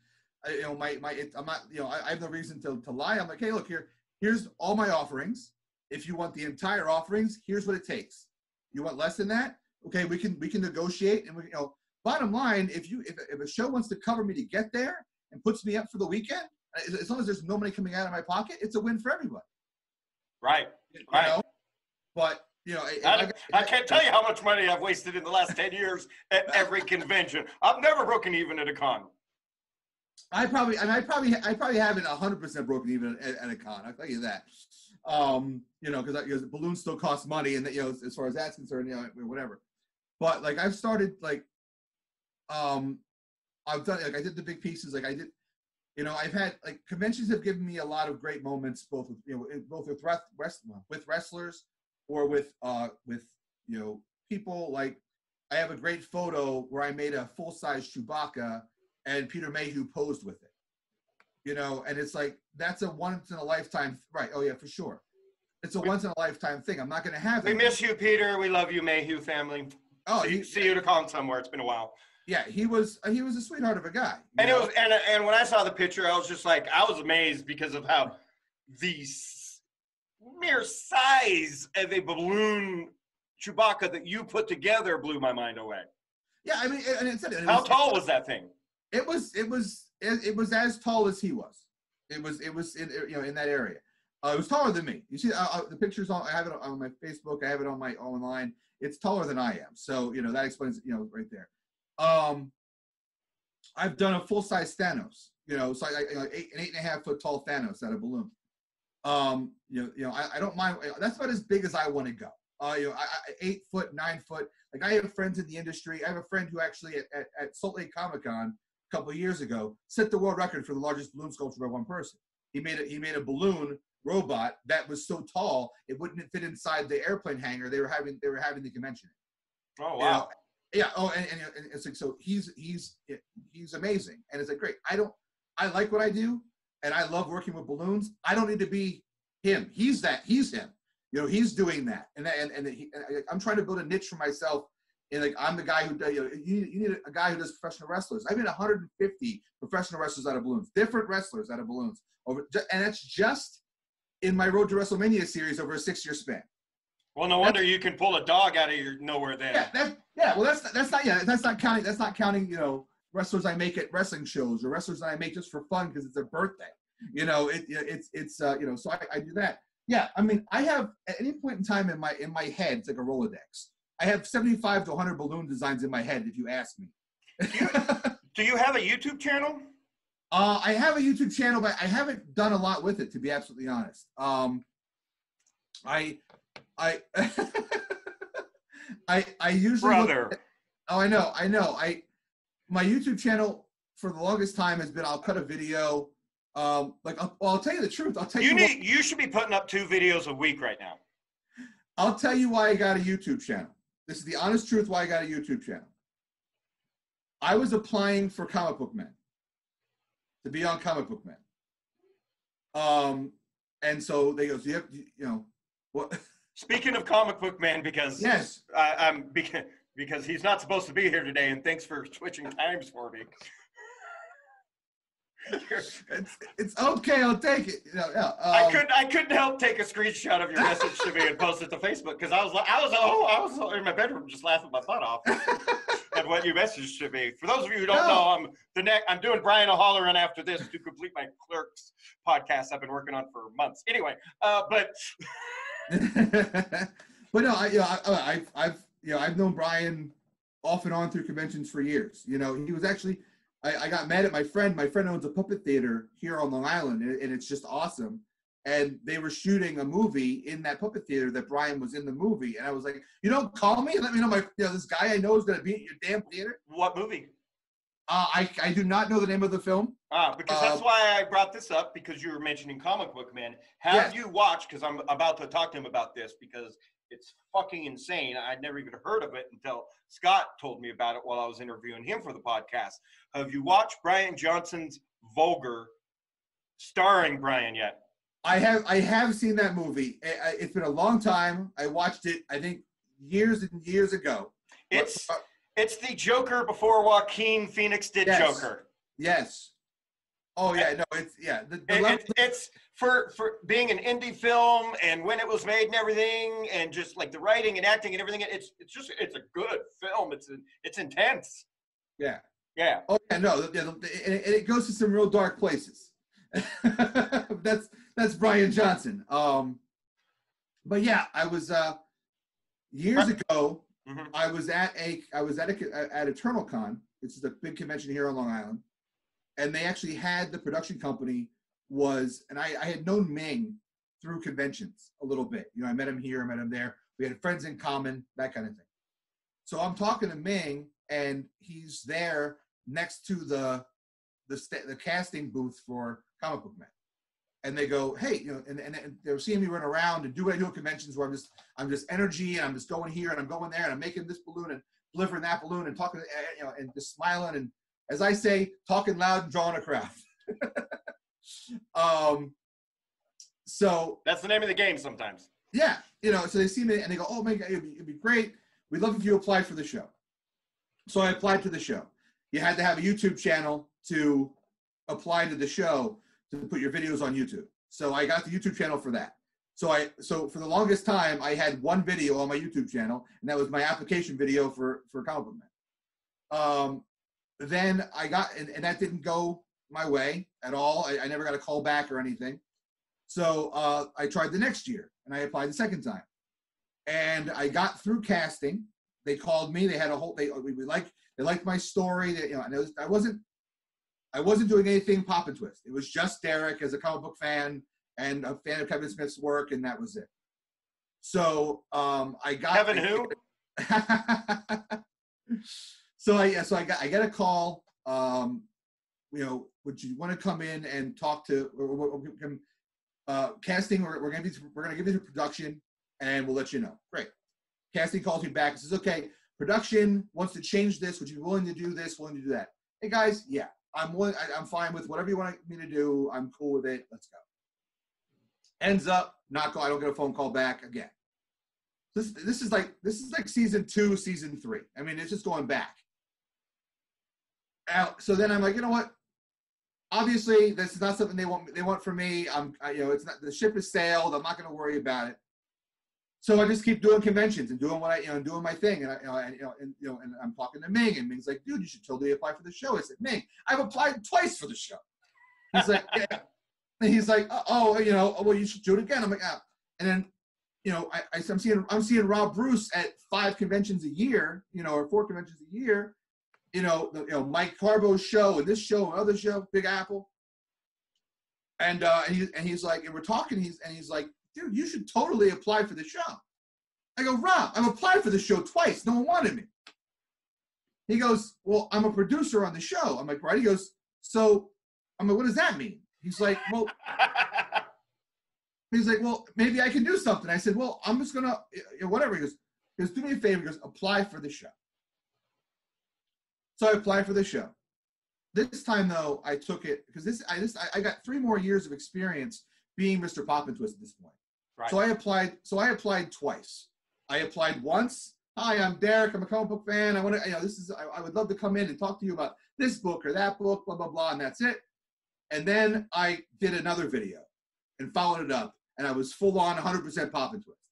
I, you know, my my it, I'm not you know I, I have no reason to to lie. I'm like, hey, look here, here's all my offerings. If you want the entire offerings, here's what it takes. You want less than that? Okay, we can we can negotiate and we you know. Bottom line, if you if, if a show wants to cover me to get there and puts me up for the weekend, as, as long as there's no money coming out of my pocket, it's a win for everybody. Right. You Right. know? But you know, I, got- I can't tell you how much money I've wasted in the last 10 years at every convention. I've never broken even at a con. I probably and I probably I probably haven't hundred percent broken even at, at a con. I'll tell you that. Um, you know, because because balloons still cost money, and that, you know, as, far as that's concerned, you know, whatever. But like I've started like, um, I've done like I did the big pieces. Like I did, you know, I've had like conventions have given me a lot of great moments, both with you know, both with rest with wrestlers or with uh with you know people like I have a great photo where I made a full size Chewbacca and Peter Mayhew posed with it. You know, and it's like that's a once in a lifetime right. Oh yeah, for sure. It's a once in a lifetime thing. I'm not gonna have We it. We miss you, Peter. We love you, Mayhew family. Oh, see, he, see you to con somewhere. It's been a while. yeah, he was he was a sweetheart of a guy. And it was, and and when I saw the picture, I was just like, I was amazed because of how the s- mere size of a balloon Chewbacca that you put together blew my mind away. yeah. I mean, and it said it How was- tall was that thing? It was it was it, it was as tall as he was. It was it was in you know in that area. Uh, it was taller than me. You see uh, uh, the pictures on I have it on my Facebook. I have it on my online. It's taller than I am. So you know that explains you know right there. Um, I've done a full size Thanos. You know, so I, I, you know, eight, an eight and a half foot tall Thanos out of balloon. Um, you know, you know, I, I don't mind. That's about as big as I want to go. Uh, you know, I, I, eight foot, nine foot. Like I have friends in the industry. I have a friend who actually at, at, at Salt Lake Comic Con a couple of years ago set the world record for the largest balloon sculpture by one person. He made a he made a balloon robot that was so tall it wouldn't fit inside the airplane hangar they were having they were having the convention. Oh You know, wow! yeah. Oh, and, and, and it's like so he's he's he's amazing, and it's like great. I don't I like what I do, and I love working with balloons. I don't need to be him. He's that. He's him. You know, he's doing that, and and and he, and I'm trying to build a niche for myself. And like I'm the guy who does. You, know, you, need, you need a guy who does professional wrestlers. I made 150 professional wrestlers out of balloons, different wrestlers out of balloons, over, and that's just in my Road to WrestleMania series over a six-year span. Well, no wonder you can pull a dog out of your nowhere then. Yeah, that, yeah. Well, that's that's not yeah. That's not counting. That's not counting. You know, wrestlers I make at wrestling shows or wrestlers that I make just for fun because it's their birthday. You know, it it's it's uh, you know. So I, I do that. Yeah, I mean, I have at any point in time in my in my head, it's like a Rolodex. I have 75 to 100 balloon designs in my head, if you ask me. (laughs) Do you have a YouTube channel? uh, I have a YouTube channel, but I haven't done a lot with it, to be absolutely honest. Um, I, I, (laughs) I, I usually Brother. Oh, I know, I know. I my YouTube channel for the longest time has been I'll cut a video. Um, like I'll, well, I'll tell you the truth. I'll tell you. You what- need you should be putting up two videos a week right now. I'll tell you why I got a YouTube channel. This is the honest truth why I got a YouTube channel. I was applying for Comic Book Men to be on Comic Book Men. Um, and so they go, so you you know, what? (laughs) Speaking of comic book man, because yes, I, I'm because because he's not supposed to be here today, and thanks for (laughs) switching times for me. (laughs) it's it's okay. I'll take it. You know, yeah, I um, couldn't I couldn't help take a screenshot of your (laughs) message to me and post it to Facebook because I was like I was oh I was in my bedroom just laughing my butt off (laughs) at what you messaged to me. For those of you who don't No. know, I'm the next I'm doing Brian O'Halloran after this to complete my clerks podcast I've been working on for months. Anyway, uh, but but no, I, you know, I, I- I've, I've, you know, I've known Brian off and on through conventions for years. You know, he was actually, I, I got mad at my friend. My friend owns a puppet theater here on Long Island, and, it's just awesome. And they were shooting a movie in that puppet theater that Brian was in the movie, and I was like, you don't call me and let me know my, you know, this guy I know is going to be at your damn theater. what movie? Uh, I, I do not know the name of the film. Ah, because that's Uh, why I brought this up because you were mentioning comic book man. Have Yes. you watched? Because I'm about to talk to him about this because it's fucking insane. I'd never even heard of it until Scott told me about it while I was interviewing him for the podcast. Have you watched Bryan Johnson's Vulgar, starring Brian yet? I have I have seen that movie. It's been a long time. I watched it. I think years and years ago. It's Uh, it's the Joker before Joaquin Phoenix did Yes. Joker. Yes. Oh yeah, no, it's yeah. The, the It- level- it- it's for for being an indie film and when it was made and everything and just like the writing and acting and everything it's it's just it's a good film it's it's intense yeah. yeah Oh yeah, no, and it, goes to some real dark places. (laughs) that's that's Bryan Johnson. Um, but yeah, I was uh years ago. Mhm. I was at a I was at a at Eternal Con. This is a big convention here on Long Island, and they actually had the production company was, and I, I had known Ming through conventions a little bit. You know, I met him here, I met him there. We had friends in common, that kind of thing. So I'm talking to Ming, and he's there next to the the sta- the casting booth for comic book men, and they go, hey, you know, and, and, and they're seeing me run around and do what I do at conventions where I'm just I'm just energy and I'm just going here and I'm going there and I'm making this balloon and delivering that balloon and talking, eh, you know, and just smiling and as I say, talking loud and drawing a crowd. (laughs) (laughs) um, so That's the name of the game sometimes. yeah, you know, so they see me and they go, "Oh my god, it'd be, it'd be great. We'd love if you applied for the show." So I applied to the show. You had to have a YouTube channel to apply to the show to put your videos on YouTube. So I got the YouTube channel for that. So I so for the longest time I had one video on my YouTube channel, and that was my application video for for Book Um, then I got and, and that didn't go my way at all. I, I never got a call back or anything. So uh, I tried the next year and I applied the second time. And I got through casting. They called me. They had a whole. They we, liked they liked my story. They, you know, and was, I wasn't I wasn't doing anything Poppin Twist. It was just Derek as a comic book fan and a fan of Kevin Smith's work, and that was it. So um, I got Kevin who? (laughs) so I yeah. so I got I get a call. Um, you know, would you want to come in and talk to uh, casting? We're, gonna be we're gonna give you the production, and we'll let you know. Great. Casting calls me back and says, "Okay, production wants to change this. Would you be willing to do this? Willing to do that?" Hey guys, yeah, I'm willing. I, I'm fine with whatever you want me to do. I'm cool with it. Let's go. Ends up not go. I don't get a phone call back again. This this is like this is like season two, season three. I mean, it's just going back. Out. So then I'm like, you know what? Obviously, this is not something they want. They want from me. I'm, I, you know, it's not the ship has sailed. I'm not going to worry about it. So I just keep doing conventions and doing what I, you know, doing my thing. And I, you know, and, you know, and, you know, and I'm talking to Ming, and Ming's like, dude, you should totally apply for the show. I said, Ming, I've applied twice for the show. He's like, (laughs) yeah. And he's like, oh, you know, well, you should do it again. I'm like, ah. And then, you know, I, I, am seeing, I'm seeing Rob Bruce at five conventions a year, you know, or four conventions a year. You know, the, you know, Mike Carbo's show and this show and other show, Big Apple. And uh, and, he, and he's like, and we're talking. He's and he's like, dude, you should totally apply for the show. I go, Rob, I've applied for the show twice. No one wanted me. He goes, well, I'm a producer on the show. I'm like, right. He goes, so I'm like, what does that mean? He's like, well, he's like, well, maybe I can do something. I said, well, I'm just gonna, whatever. He goes, he goes, do me a favor. He goes, apply for the show. So I applied for the show. This time though, I took it because this I this I, I got three more years of experience being Mr. Poppin Twist at this point. Right. So I applied. So I applied twice. I applied once. Hi, I'm Derek. I'm a comic book fan. I want to, you know, this is. I, I would love to come in and talk to you about this book or that book, blah blah blah, and that's it. And then I did another video and followed it up, and I was full on 100% Poppin Twist.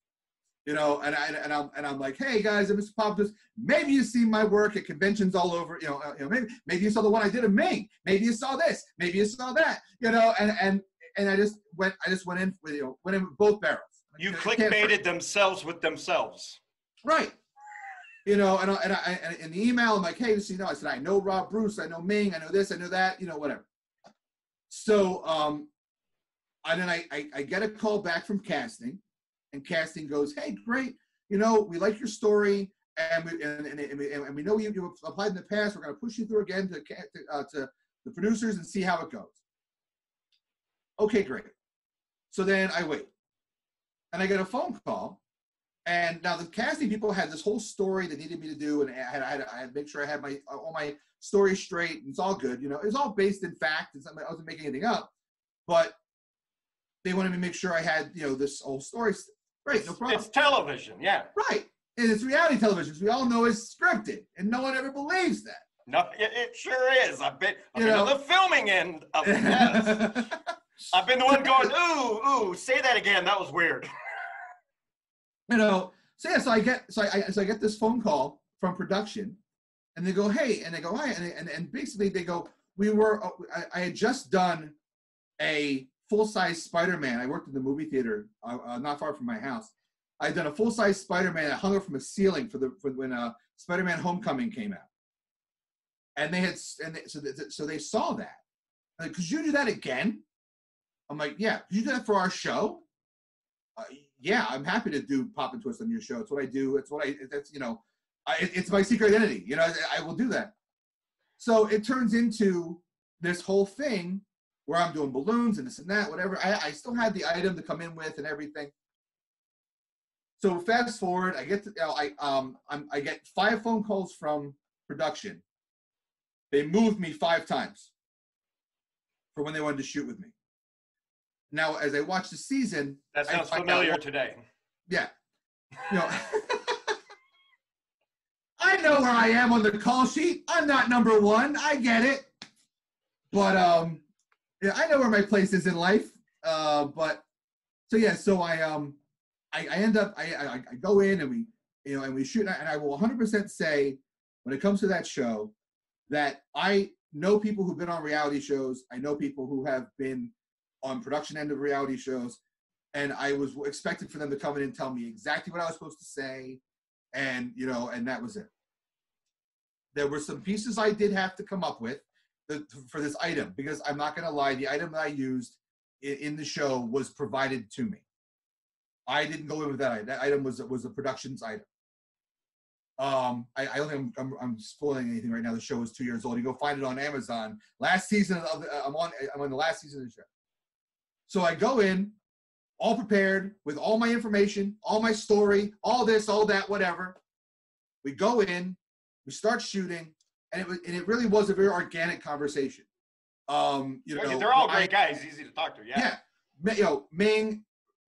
You know, and I and I'm and I'm like, hey guys, I'm Mr. Twist. Maybe you've seen my work at conventions all over. You know, uh, you know, maybe maybe you saw the one I did in Maine. Maybe you saw this. Maybe you saw that. You know, and and and I just went. I just went in with you know went in with both barrels. You clickbaited themselves with themselves. Right. You know, and I, and I and in the email, I'm like, hey, so you know, I said I know Rob Bruce, I know Ming, I know this, I know that, you know, whatever. So, um, and then I, I I get a call back from casting, and casting goes, hey, great, you know, we like your story, and we and, and, and, we, and we know you you applied in the past. We're going to push you through again to to, uh, to the producers and see how it goes. Okay, great. So then I wait, and I get a phone call and now the casting people had this whole story they needed me to do, and I had, I had, I had to make sure I had my all my story straight. And it's all good, you know. It was all based in fact. Not, I wasn't making anything up, but they wanted me to make sure I had, you know, this whole story. Great, no problem. It's television, yeah. right, and it's reality television. We all know it's scripted, and no one ever believes that. No, it, it sure is. I've been, I've You been know. on the filming end of it. Yes. (laughs) I've been the one going, ooh, ooh, say that again. That was weird. (laughs) you know, so yeah, so I get so I, so I get this phone call from production, and they go, hey, and they go, hi, and and, and basically they go, we were, uh, I, I had just done a full size Spider Man. I worked in the movie theater uh, uh, not far from my house. I had done a full size Spider Man that hung up from a ceiling for the for when uh, Spider Man Homecoming came out, and they had and they, so they, so they saw that. Like, could you do that again? I'm like, yeah. Could you do that for our show? Uh, yeah, I'm happy to do Poppin Twist on your show. It's what I do. It's what I. That's you know, I, it- it's my secret identity. You know, I, I will do that. So it turns into this whole thing where I'm doing balloons and this and that, whatever. I, I still had the item to come in with and everything. So fast forward, I get to, you know, I um I'm, I get five phone calls from production. They moved me five times for when they wanted to shoot with me. Now, as I watch the season, That sounds out familiar what- today. yeah, you know, (laughs) I know where I am on the call sheet. I'm not number one. I get it, but um, yeah, I know where my place is in life. Uh, but so yeah, so I um, I, I end up I, I I go in and we you know and we shoot and I will 100% say when it comes to that show that I know people who've been on reality shows. I know people who have been on production end of reality shows and I was expected for them to come in and tell me exactly what I was supposed to say, and you know, and that was it. There were some pieces I did have to come up with the, for this item because I'm not going to lie, the item that I used in, in the show was provided to me. I didn't go in with that item. That item was was a production's item. Um, I, I don't think I'm, I'm, I'm spoiling anything right now. The show is two years old. You go find it on Amazon. Last season of the, I'm on I'm on the last season of the show. So I go in, all prepared with all my information, all my story, all this, all that, whatever. We go in, we start shooting, and it was, and it really was a very organic conversation. Um, you know, They're all I- great guys, easy to talk to. Yeah. yeah, you know, Ming,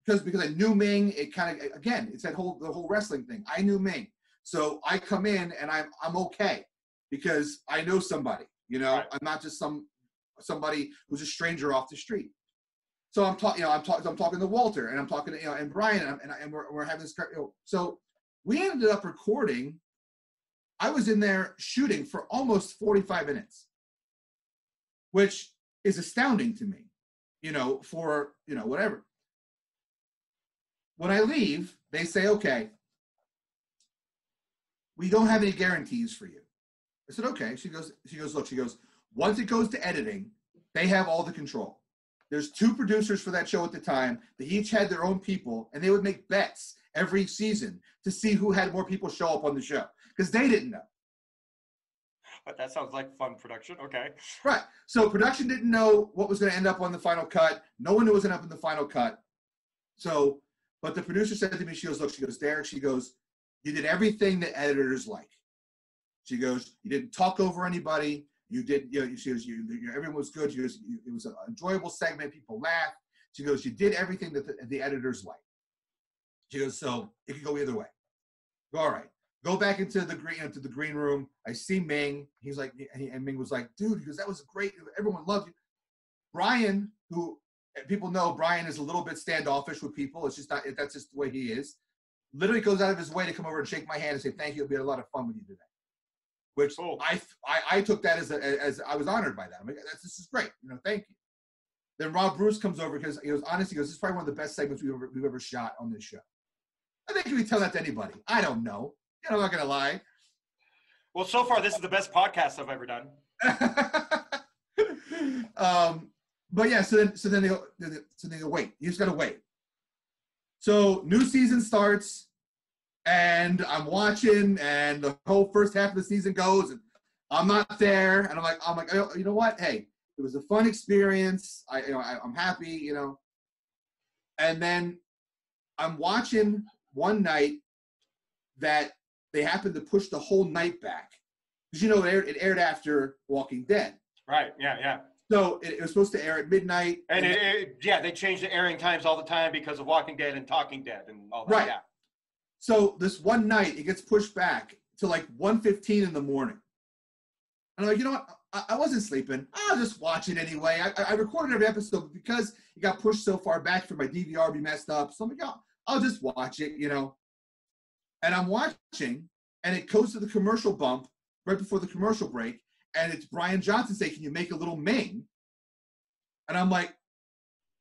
because because I knew Ming, it kind of again, it's that whole the whole wrestling thing. I knew Ming, so I come in and I'm I'm okay because I know somebody. You know, Right. I'm not just some somebody who's a stranger off the street. So I'm talking, you know, I'm talking, I'm talking to Walter, and I'm talking to, you know, and Brian, and, and, I- and we're, we're having this, you know, so we ended up recording. I was in there shooting for almost 45 minutes, which is astounding to me, you know, for, you know, whatever. When I leave, they say, okay, we don't have any guarantees for you. I said, okay. She goes, she goes, look, she goes, once it goes to editing, they have all the control. There's two producers for that show at the time. They each had their own people, and they would make bets every season to see who had more people show up on the show because they didn't know. But that sounds like fun production. Okay. Right. So production didn't know what was going to end up on the final cut. No one knew what was going to end up in the final cut. So, but the producer said to me, she goes, look, she goes, Derek, she goes, you did everything that editors like. She goes, you didn't talk over anybody. You did, you know, she goes, you, you everyone was good. She goes, you, it was an enjoyable segment. People laughed. She goes, you did everything that the, the editors like. She goes, so it could go either way. Go, all right. Go back into the green into the green room. I see Ming. He's like, and, he- and Ming was like, dude, because that was great. Everyone loved you. Brian, who eh, people know, Brian is a little bit standoffish with people. It's just not. That's just the way he is. Literally goes out of his way to come over and shake my hand and say, thank you. It'll be a lot of fun with you today. Which Cool. I, I I took that as a, as I was honored by that. I'm like, that's this is great. You know, thank you. Then Rob Bruce comes over because he goes, honestly, he goes, this is probably one of the best segments we've ever we've ever shot on this show. I think we tell that to anybody. I don't know. I'm not gonna lie. Well, so far, this is the best podcast I've ever done. (laughs) um, but yeah, so then so then they go, so they go, wait, you just gotta wait. So new season starts, and I'm watching, and the whole first half of the season goes, and I'm not there, and I'm like, I'm like, oh, you know what? Hey, it was a fun experience. I, you know, I, I'm happy, you know. And then I'm watching one night that they happened to push the whole night back because you know it aired, it aired after Walking Dead. Right. Yeah. Yeah. So it, it was supposed to air at midnight. And and it, it, yeah, they change the airing times all the time because of Walking Dead and Talking Dead and all that. Right. Yeah. so this one night it gets pushed back to like 1.15 in the morning. And I'm like, you know what? I, I wasn't sleeping. I'll just watch it anyway. I, I- I recorded every episode because it got pushed so far back for my DVR to be messed up. So I'm like, oh, I'll just watch it, you know. And I'm watching, and it goes to the commercial bump right before the commercial break, and it's Bryan Johnson saying, "Can you make a little Ming?" And I'm like,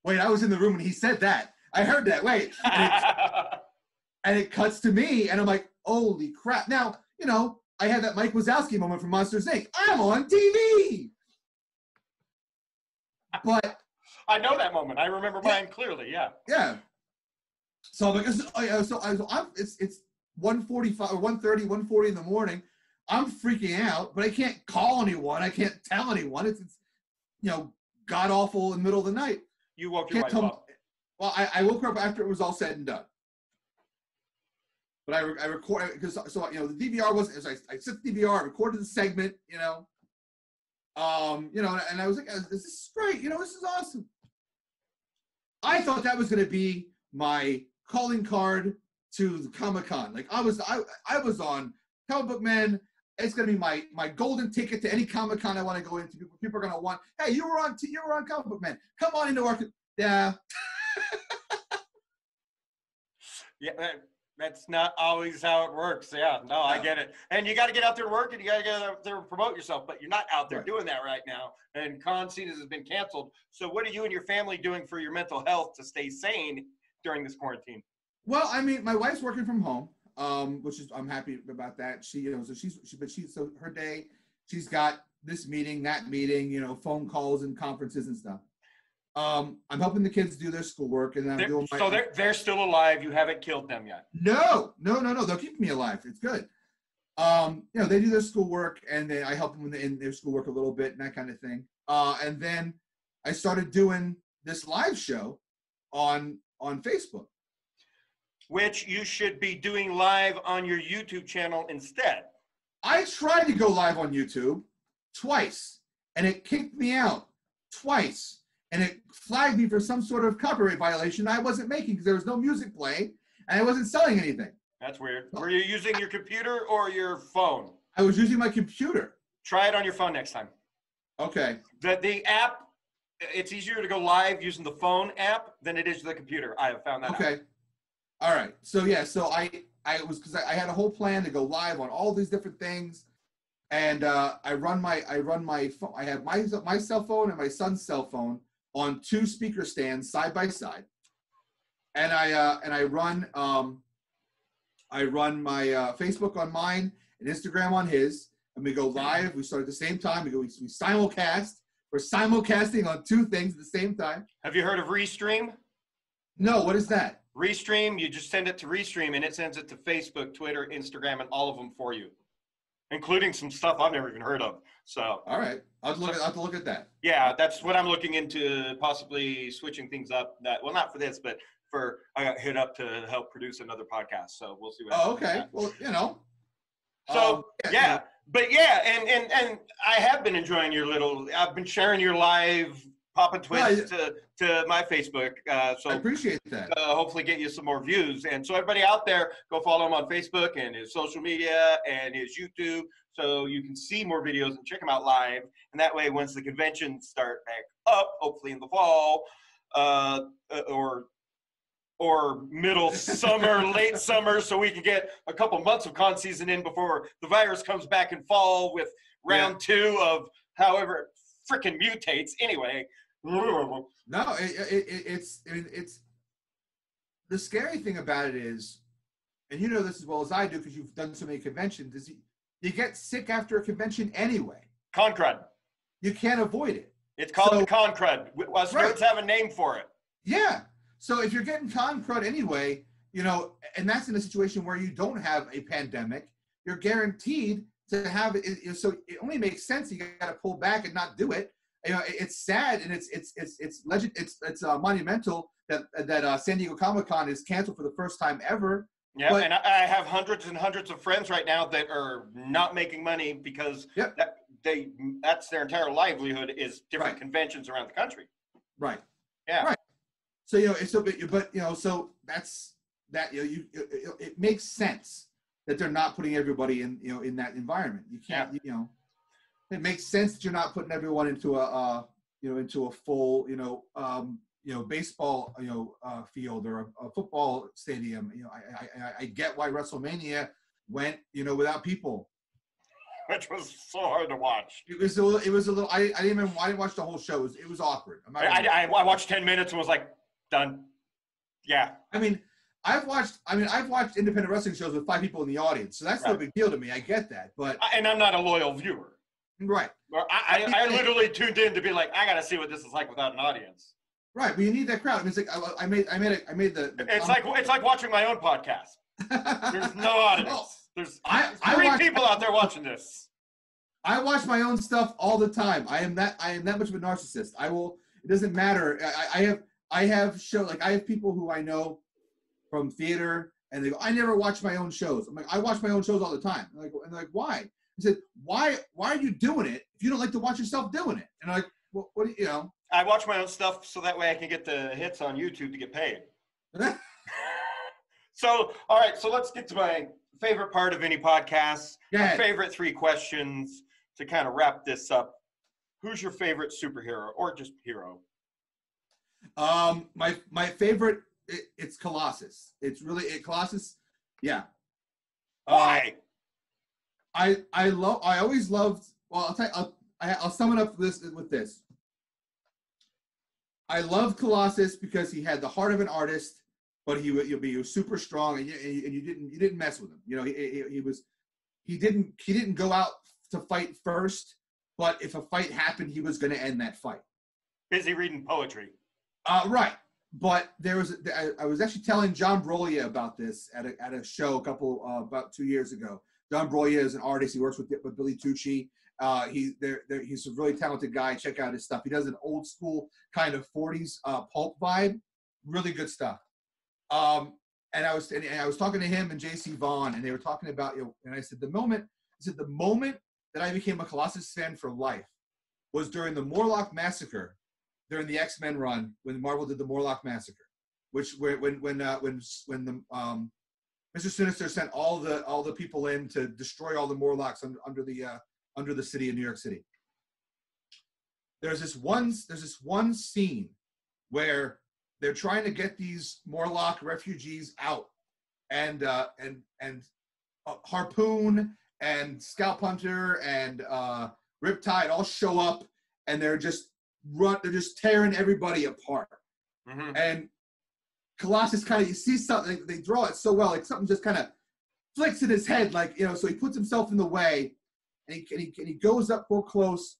"Wait, I was in the room when he said that. I heard that. Wait." And it, (laughs) and it cuts to me, and I'm like, "Holy crap!" Now, you know, I had that Mike Wazowski moment from Monsters Inc. I'm on TV. But I know that moment. I remember Yeah. mine clearly. Yeah. yeah. So I'm like, oh, so, so I'm, it's it's 1:45 or 1:30, 1:40 in the morning. I'm freaking out, but I can't call anyone. I can't tell anyone. It's, it's you know, god awful in the middle of the night. You woke your wife tell up. Well, I, I woke her up after it was all said and done. But I, re- I record because so you know the DVR was as I, I set the DVR, I recorded the segment, you know, um, you know, and I was like, this is great, you know, this is awesome. I thought that was going to be my calling card to the Comic Con. Like I was, I, I was on Comic Book Man. It's going to be my my golden ticket to any Comic Con I want to go into. People, people are going to want, hey, you were on, t- you were on Comic Book Man. Come on into our, yeah. (laughs) Yeah, that, that's not always how it works. Yeah, no, I get it. And you got to get out there and work, and you got to get out there and promote yourself. But you're not out there Right. doing that right now. And con season has been canceled. So what are you and your family doing for your mental health to stay sane during this quarantine? Well, I mean, my wife's working from home, um, which is I'm happy about that. She, you know, so she's, she, but she's so her day, she's got this meeting, that meeting, you know, phone calls and conferences and stuff. Um, I'm helping the kids do their schoolwork, and I'm They're- doing my. so they're they're still alive. You haven't killed them yet. No, no, no, no. They'll keep me alive. It's good. Um, you know, they do their schoolwork, and then I help them in, the, in their schoolwork a little bit and that kind of thing. Uh, and then I started doing this live show on on Facebook. Which you should be doing live on your YouTube channel instead. I tried to go live on YouTube twice, and it kicked me out twice, and it flagged me for some sort of copyright violation I wasn't making because there was no music playing, and I wasn't selling anything. That's weird. Were you using your computer or your phone? I was using my computer. Try it on your phone next time. Okay. The the app, it's easier to go live using the phone app than it is the computer. I have found that out. All right. So yeah. So I I was because I, I had a whole plan to go live on all these different things, and uh, I run my I run my phone. I have my my cell phone and my son's cell phone on two speaker stands side by side, and I uh, and I run um, I run my uh, Facebook on mine and Instagram on his, and we go live. We start at the same time. We go we, we simulcast. We're simulcasting on two things at the same time. Have you heard of Restream? No, what is that? Restream, you just send it to Restream and it sends it to Facebook, Twitter, Instagram, and all of them for you, including some stuff I've never even heard of. So, All right, I'll look at, I'll look at that. yeah, that's what I'm looking into possibly switching things up. That well, not for this, but for I got hit up to help produce another podcast. So we'll see what. Oh, okay. Well, you know. So um, yeah, but yeah, and and and I have been enjoying your little. I've been sharing your live Poppin Twists to to my Facebook. Uh, so I appreciate that. uh, hopefully get you some more views. And so everybody out there, go follow him on Facebook and his social media and his YouTube, so you can see more videos and check him out live. And that way, once the conventions start back up, hopefully in the fall, uh, uh, or or middle (laughs) summer, late summer, so we can get a couple months of con season in before the virus comes back in fall with round two of however it freaking mutates. Anyway. (laughs) No, it, it, it, it's I mean, it's the scary thing about it is, and you know this as well as I do because you've done so many conventions. Is you, you get sick after a convention anyway. Concrud. You can't avoid it. It's called So- the concrud. Us Right. nerds have a name for it. Yeah. So if you're getting con crud anyway, you know, and that's in a situation where you don't have a pandemic, you're guaranteed to have it. it- So it only makes sense. You got to pull back and not do it. You know, it's sad and it's it's it's it's legend. It's it's uh, monumental that that uh, San Diego Comic Con is canceled for the first time ever. Yeah, But- and I, I have hundreds and hundreds of friends right now that are not making money because Yep. that, they that's their entire livelihood is different Right. conventions around the country. Right. Yeah. Right. So you know, it's so but, but you know, so that's that. You know, you it, it makes sense that they're not putting everybody in you know in that environment. You can't you know. It makes sense that you're not putting everyone into a uh, you know into a full you know um, you know baseball you know uh, field or a, a football stadium. You know, I, I I get why WrestleMania went you know without people. (laughs) Which was so hard to watch. It was a little, it was a little. I, I didn't even I didn't watch the whole show. It was, it was awkward. I'm not I, I, I watched ten minutes and was like, done. Yeah, I mean, I've watched. I mean, I've watched independent wrestling shows with five people in the audience, so that's no big deal to me. I get that, but and I'm not a loyal viewer. Right, I, I, I literally tuned in to be like, I gotta see what this is like without an audience. right. But you need that crowd. I mean, it's like I, I made, I made, a, I made the. the It's like it's like watching my own podcast. There's no (laughs) audience. There's I, I three watched, people out there watching this. I watch my own stuff all the time. I am that I am that much of a narcissist. I will. It doesn't matter. I, I have I have show like I have people who I know from theater, and they go, I never watch my own shows. I'm like, I watch my own shows all the time. And, like, and they're like, why? I said, why? Why are you doing it if you don't like to watch yourself doing it? And I'm like, well, what do you, you know? I watch my own stuff so that way I can get the hits on YouTube to get paid. (laughs) so, all right. So let's get to my favorite part of any podcast. My favorite three questions to kind of wrap this up. Who's your favorite superhero or just hero? Um, my my favorite it, it's Colossus. It's really it Colossus. Yeah. Why? I I love I always loved. Well, I'll tell you, I'll I'll sum it up this with this. I love Colossus because he had the heart of an artist, but he would be super strong, and you, and you didn't you didn't mess with him. You know, he, he, he was he didn't he didn't go out to fight first, but if a fight happened, he was going to end that fight. Busy reading poetry. Uh, right. But there was, I, I was actually telling John Brolia about this at a, at a show a couple, uh, about two years ago. John Brolia is an artist. He works with, with Billy Tucci. Uh, he, they're, they're, he's a really talented guy. Check out his stuff. He does an old school kind of 40s uh, pulp vibe. Really good stuff. Um, and I was and I was talking to him and JC Vaughn, and they were talking about you know, and I said the moment I said the moment that I became a Colossus fan for life was during the Morlock massacre during the X Men run when Marvel did the Morlock Massacre, which when when uh, when when the um, Mr. Sinister sent all the all the people in to destroy all the Morlocks under, under the uh, under the city of New York City. There's this one there's this one scene where they're trying to get these Morlock refugees out, and uh, and and uh, Harpoon and Scalphunter and uh, Riptide all show up, and they're just run, they're just tearing everybody apart. Mm-hmm. And Colossus kind of, you see something, they draw it so well, like something just kind of flicks in his head, like, you know, so he puts himself in the way and he, and he, and he goes up real close.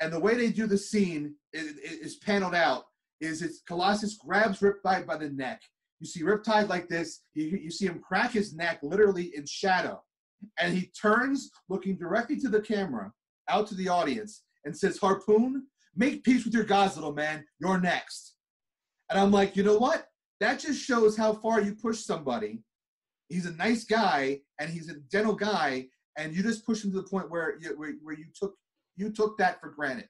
And the way they do the scene is, is paneled out is it's Colossus grabs Riptide by the neck. You see Riptide like this. You, you see him crack his neck literally in shadow. And he turns, looking directly to the camera, out to the audience, and says, Harpoon, Make peace with your gods, little man. You're next. And I'm like, you know what? That just shows how far you push somebody. He's a nice guy and he's a gentle guy, and you just push him to the point where you, where, where you took you took that for granted.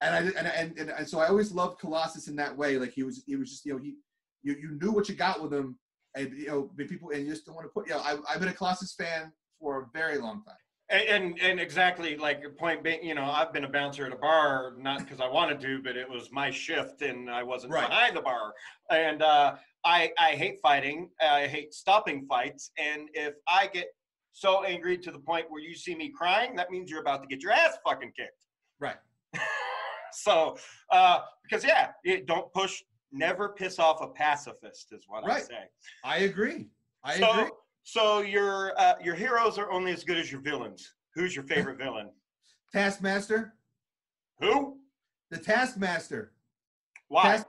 And I and, and, and, and so I always loved Colossus in that way. Like he was he was just you know he you, you knew what you got with him, and you know people and you just don't want to put you know I, I've been a Colossus fan for a very long time. And, and exactly like your point being, you know, I've been a bouncer at a bar, not because I wanted to, but it was my shift and I wasn't right. behind the bar. And uh, I, I hate fighting. I hate stopping fights. And if I get so angry to the point where you see me crying, that means you're about to get your ass fucking kicked. Right. (laughs) so, uh, because yeah, it, don't push, never piss off a pacifist is what right. I say. I agree. I so, agree. So your uh, your heroes are only as good as your villains. Who's your favorite (laughs) villain? Taskmaster. Who? The Taskmaster. Why? Task-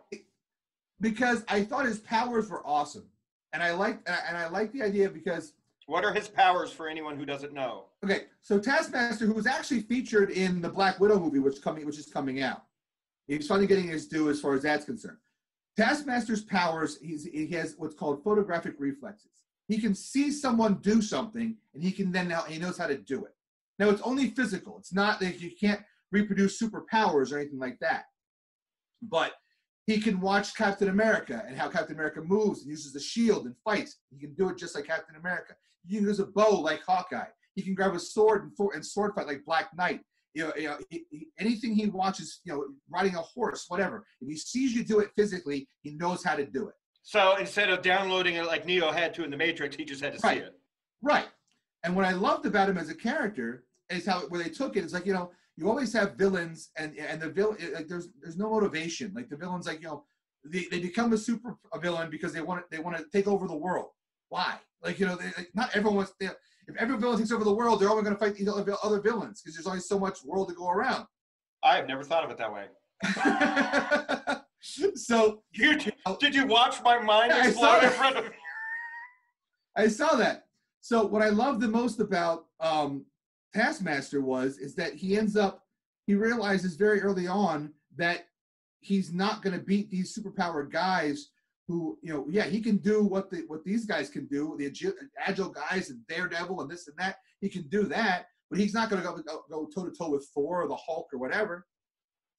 because I thought his powers were awesome, and I like and I like the idea because. What are his powers for anyone who doesn't know? Okay, so Taskmaster, who was actually featured in the Black Widow movie, which coming which is coming out, he's finally getting his due as far as that's concerned. Taskmaster's powers, he's, he has what's called photographic reflexes he can see someone do something and he can then now he knows how to do it. Now it's only physical. It's not like you can't reproduce superpowers or anything like that. But he can watch Captain America and how Captain America moves and uses the shield and fights. He can do it just like Captain America. He can use a bow like Hawkeye. He can grab a sword and, and sword fight like Black Knight. You know, you know he, he, anything he watches, you know, riding a horse, whatever. If he sees you do it physically, he knows how to do it. So instead of downloading it like Neo had to in the Matrix, he just had to right. see it. Right. And what I loved about him as a character is how where they took it. It's like you know you always have villains and and the villain like there's there's no motivation. Like the villains like you know they, they become a super a villain because they want they want to take over the world. Why? Like you know they, like, not everyone wants. They, if every villain takes over the world, they're only going to fight these other, other villains because there's only so much world to go around. I've never thought of it that way. (laughs) so you did you watch my mind (laughs) explode in front of me? (laughs) I saw that. So what I love the most about um, Taskmaster was is that he ends up he realizes very early on that he's not going to beat these superpowered guys who you know yeah he can do what the what these guys can do the agile, agile guys and Daredevil and this and that he can do that but he's not going to go go toe to toe with Thor or the Hulk or whatever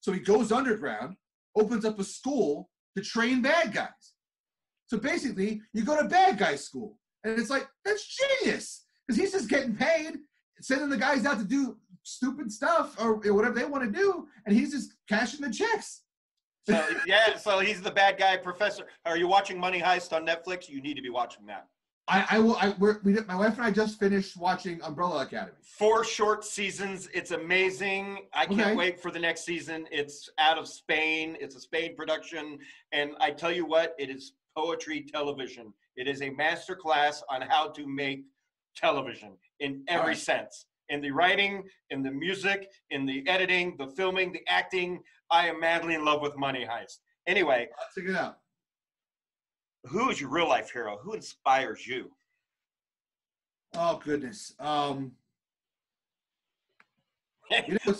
so he goes underground opens up a school to train bad guys so basically you go to bad guy school and it's like that's genius because he's just getting paid sending the guys out to do stupid stuff or whatever they want to do and he's just cashing the checks So yeah, so he's the bad guy, Professor. Are you watching Money Heist on Netflix? You need to be watching that. I, I will. I we're, we did, my wife and I just finished watching Umbrella Academy. Four short seasons. It's amazing. I can't Okay. wait for the next season. It's out of Spain. It's a Spain production, and I tell you what, it is poetry television. It is a master class on how to make television in every Alright. sense. In the writing, in the music, in the editing, the filming, the acting. I am madly in love with Money Heist. Anyway, check it out. Who is your real life hero? Who inspires you? Oh goodness. Um, (laughs) you know,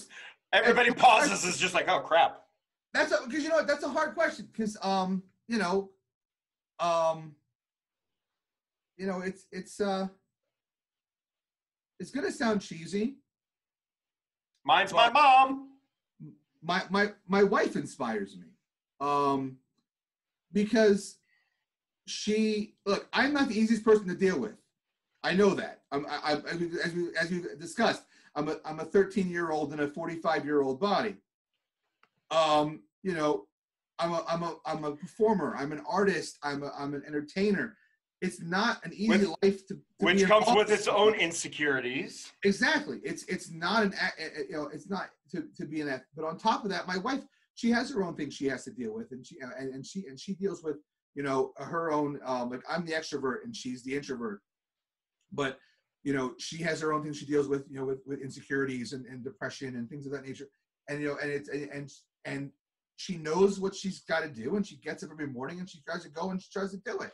Everybody pauses. Is just like, oh crap. that's because you know what? That's a hard question because um, you know, um, you know, it's it's uh, it's gonna sound cheesy. Mine's my mom. my my my wife inspires me um because she look i'm not the easiest person to deal with i know that i'm I, I, as, we, as we discussed i'm a i'm a 13 year old in a 45 year old body um you know i'm a i'm a i'm a performer i'm an artist i'm a i'm an entertainer it's not an easy life to, to Which comes with its own insecurities. Exactly. It's it's not an you know it's not to, to be an. But on top of that, my wife she has her own things she has to deal with, and she and, and she and she deals with you know her own um, like I'm the extrovert and she's the introvert, but you know she has her own things she deals with you know with, with insecurities and, and depression and things of that nature, and you know and it's and and, and she knows what she's got to do and she gets up every morning and she tries to go and she tries to do it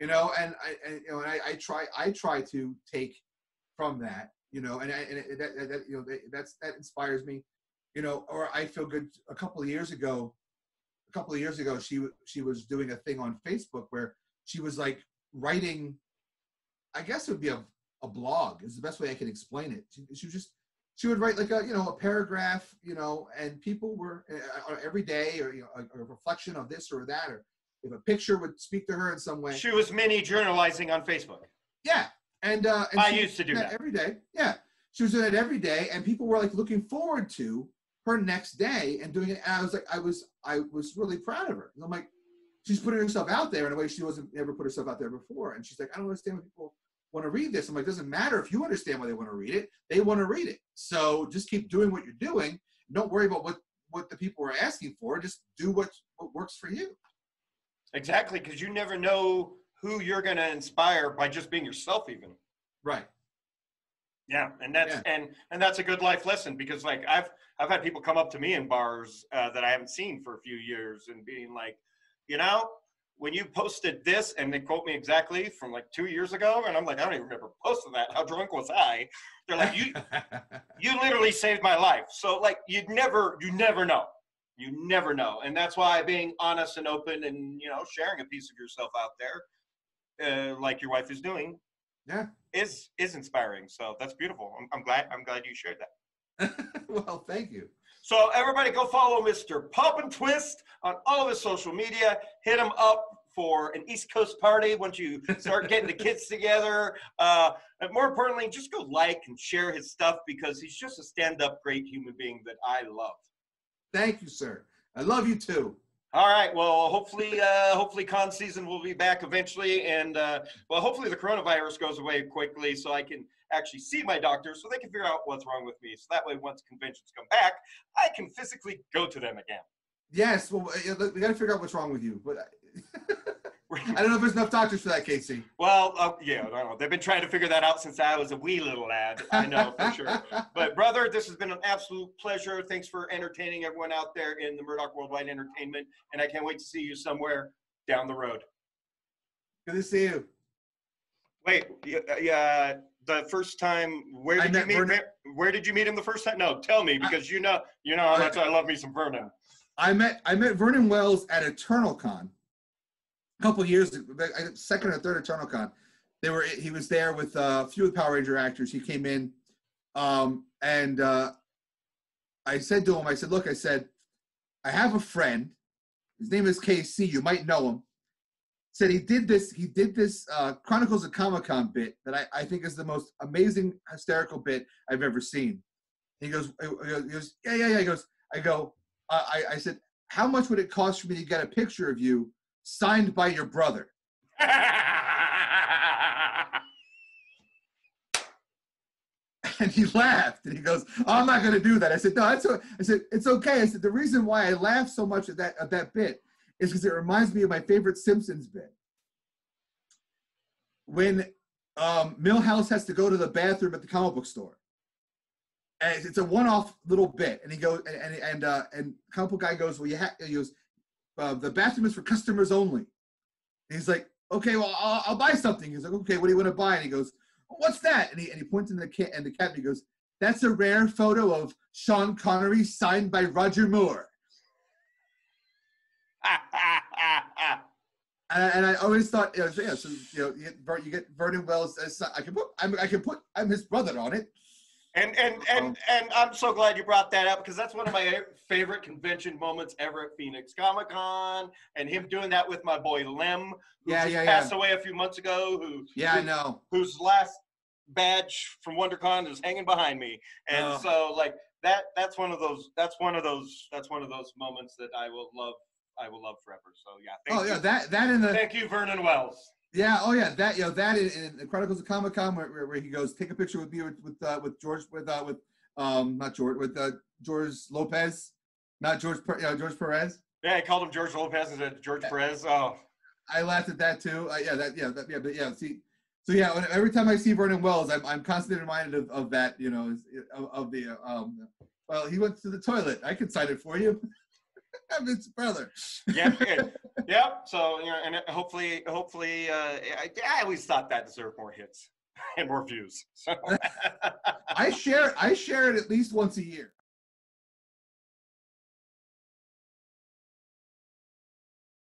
you know? And i and, you know and I, I try i try to take from that you know? And, I, and it, that, that you know that, that's that inspires me you know? Or i feel good a couple of years ago a couple of years ago she she was doing a thing on facebook where she was like writing i guess it would be a, a blog is the best way i can explain it she, she was just she would write like a you know a paragraph you know and people were uh, every day or you know a, a reflection of this or that or if a picture would speak to her in some way She was mini journalizing on Facebook. yeah and uh and I she used to do that. every day yeah she was doing it every day and people were like looking forward to her next day and doing it and i was like i was i was really proud of her. And i'm like she's putting herself out there in a way she wasn't ever put herself out there before. And she's like i don't understand why people want to read this. I'm like it doesn't matter if you understand why they want to read it they want to read it. So just keep doing what you're doing. Don't worry about what what the people are asking for. Just do what what works for you. Exactly, because you never know who you're going to inspire by just being yourself, even. right Yeah, and that's Yeah. and and that's a good life lesson because like I've I've had people come up to me in bars uh, that I haven't seen for a few years and being like, you know, when you posted this and they quote me exactly from like two years ago, and I'm like, I don't even remember posting that. How drunk was I? They're like, you (laughs) you literally saved my life. So like you never you never know. You never know. And that's why being honest and open and you know sharing a piece of yourself out there, uh, like your wife is doing, yeah is is inspiring. So that's beautiful. I'm, I'm glad I'm glad you shared that. (laughs) well thank you So everybody go follow Mr. Poppin Twist on all of his social media. Hit him up for an East Coast party once you start getting the kids together. Uh, and more importantly, just go like and share his stuff because he's just a stand-up great human being that I love. Thank you, sir. I love you too. All right. Well, hopefully, uh, hopefully, con season will be back eventually, and uh, well, hopefully, the coronavirus goes away quickly, so I can actually see my doctor, so they can figure out what's wrong with me. So that way, once conventions come back, I can physically go to them again. Yes, well, we got to figure out what's wrong with you. But I, (laughs) (laughs) I don't know if there's enough doctors for that, Casey. well, uh, yeah, I don't know. They've been trying to figure that out since I was a wee little lad. I know for sure. (laughs) But brother, this has been an absolute pleasure. Thanks for entertaining everyone out there in the Murdoch Worldwide Entertainment, and I can't wait to see you somewhere down the road. Good to see you. Wait, yeah, yeah. the first time? Where I did you meet? Vernon- Where did you meet him the first time? No, tell me because you know you know how I- much I love me some Vernon. I met I met Vernon Wells at Eternal Con a couple years second or third Eternal Con. They were he was there with uh, a few of the Power Ranger actors. He came in, um, and uh, I said to him, I said, "Look, I said, I have a friend. His name is KC. You might know him." Said he did this. He did this uh, Chronicles of Comic Con bit that I, I think is the most amazing hysterical bit I've ever seen. He goes, he goes, yeah, yeah, yeah. He goes, I go, I, I said, how much would it cost for me to get a picture of you signed by your brother? (laughs) And he laughed and he goes, oh, I'm not going to do that. I said, no, that's o-" I said, it's okay. I said, the reason why I laugh so much at that, at that bit is because it reminds me of my favorite Simpsons bit. When um, Milhouse has to go to the bathroom at the comic book store. And it's- it's a one-off little bit, and he goes, and and and, uh, and comic book guy goes, well, you have, he goes, uh, the bathroom is for customers only. And he's like, okay, well, I'll, I'll buy something. He's like, okay, what do you want to buy? And he goes, what's that? And he and he points in the cat and the cabinet. He goes, that's a rare photo of Sean Connery signed by Roger Moore. (laughs) And I, and I always thought, you know, yeah, so you know, you get, you get Vernon Wells I can put, I'm, I can put, I'm his brother on it. And and um, and and I'm so glad you brought that up because that's one of my favorite convention moments ever at Phoenix Comic Con, and him doing that with my boy Lem, who Yeah, just yeah, passed yeah. away a few months ago. Who Yeah, I know. whose last badge from WonderCon is hanging behind me, and Oh. so like that that's one of those that's one of those that's one of those moments that I will love I will love forever. So yeah, thank Oh you. yeah, that that in the thank you Vernon Wells. Yeah, oh yeah, that you know that in, in the Chronicles of Comic Con where, where, where he goes, take a picture with me with with uh, with George with uh, with um not George with uh, George Lopez, not George you George Perez. Yeah, I called him George Lopez instead of George Perez. Oh, I laughed at that too. Uh, yeah, that yeah, that, yeah, but yeah. See, so yeah, when- every time I see Vernon Wells, I'm I'm constantly reminded of, of that. You know, of, of the uh, um. Well, he went to the toilet. I can sign it for you. (laughs) (laughs) I'm brother. yeah, and- (laughs) yep. So you know, and hopefully, hopefully, uh, I, I always thought that deserved more hits (laughs) and more views. So I share I share it at least once a year.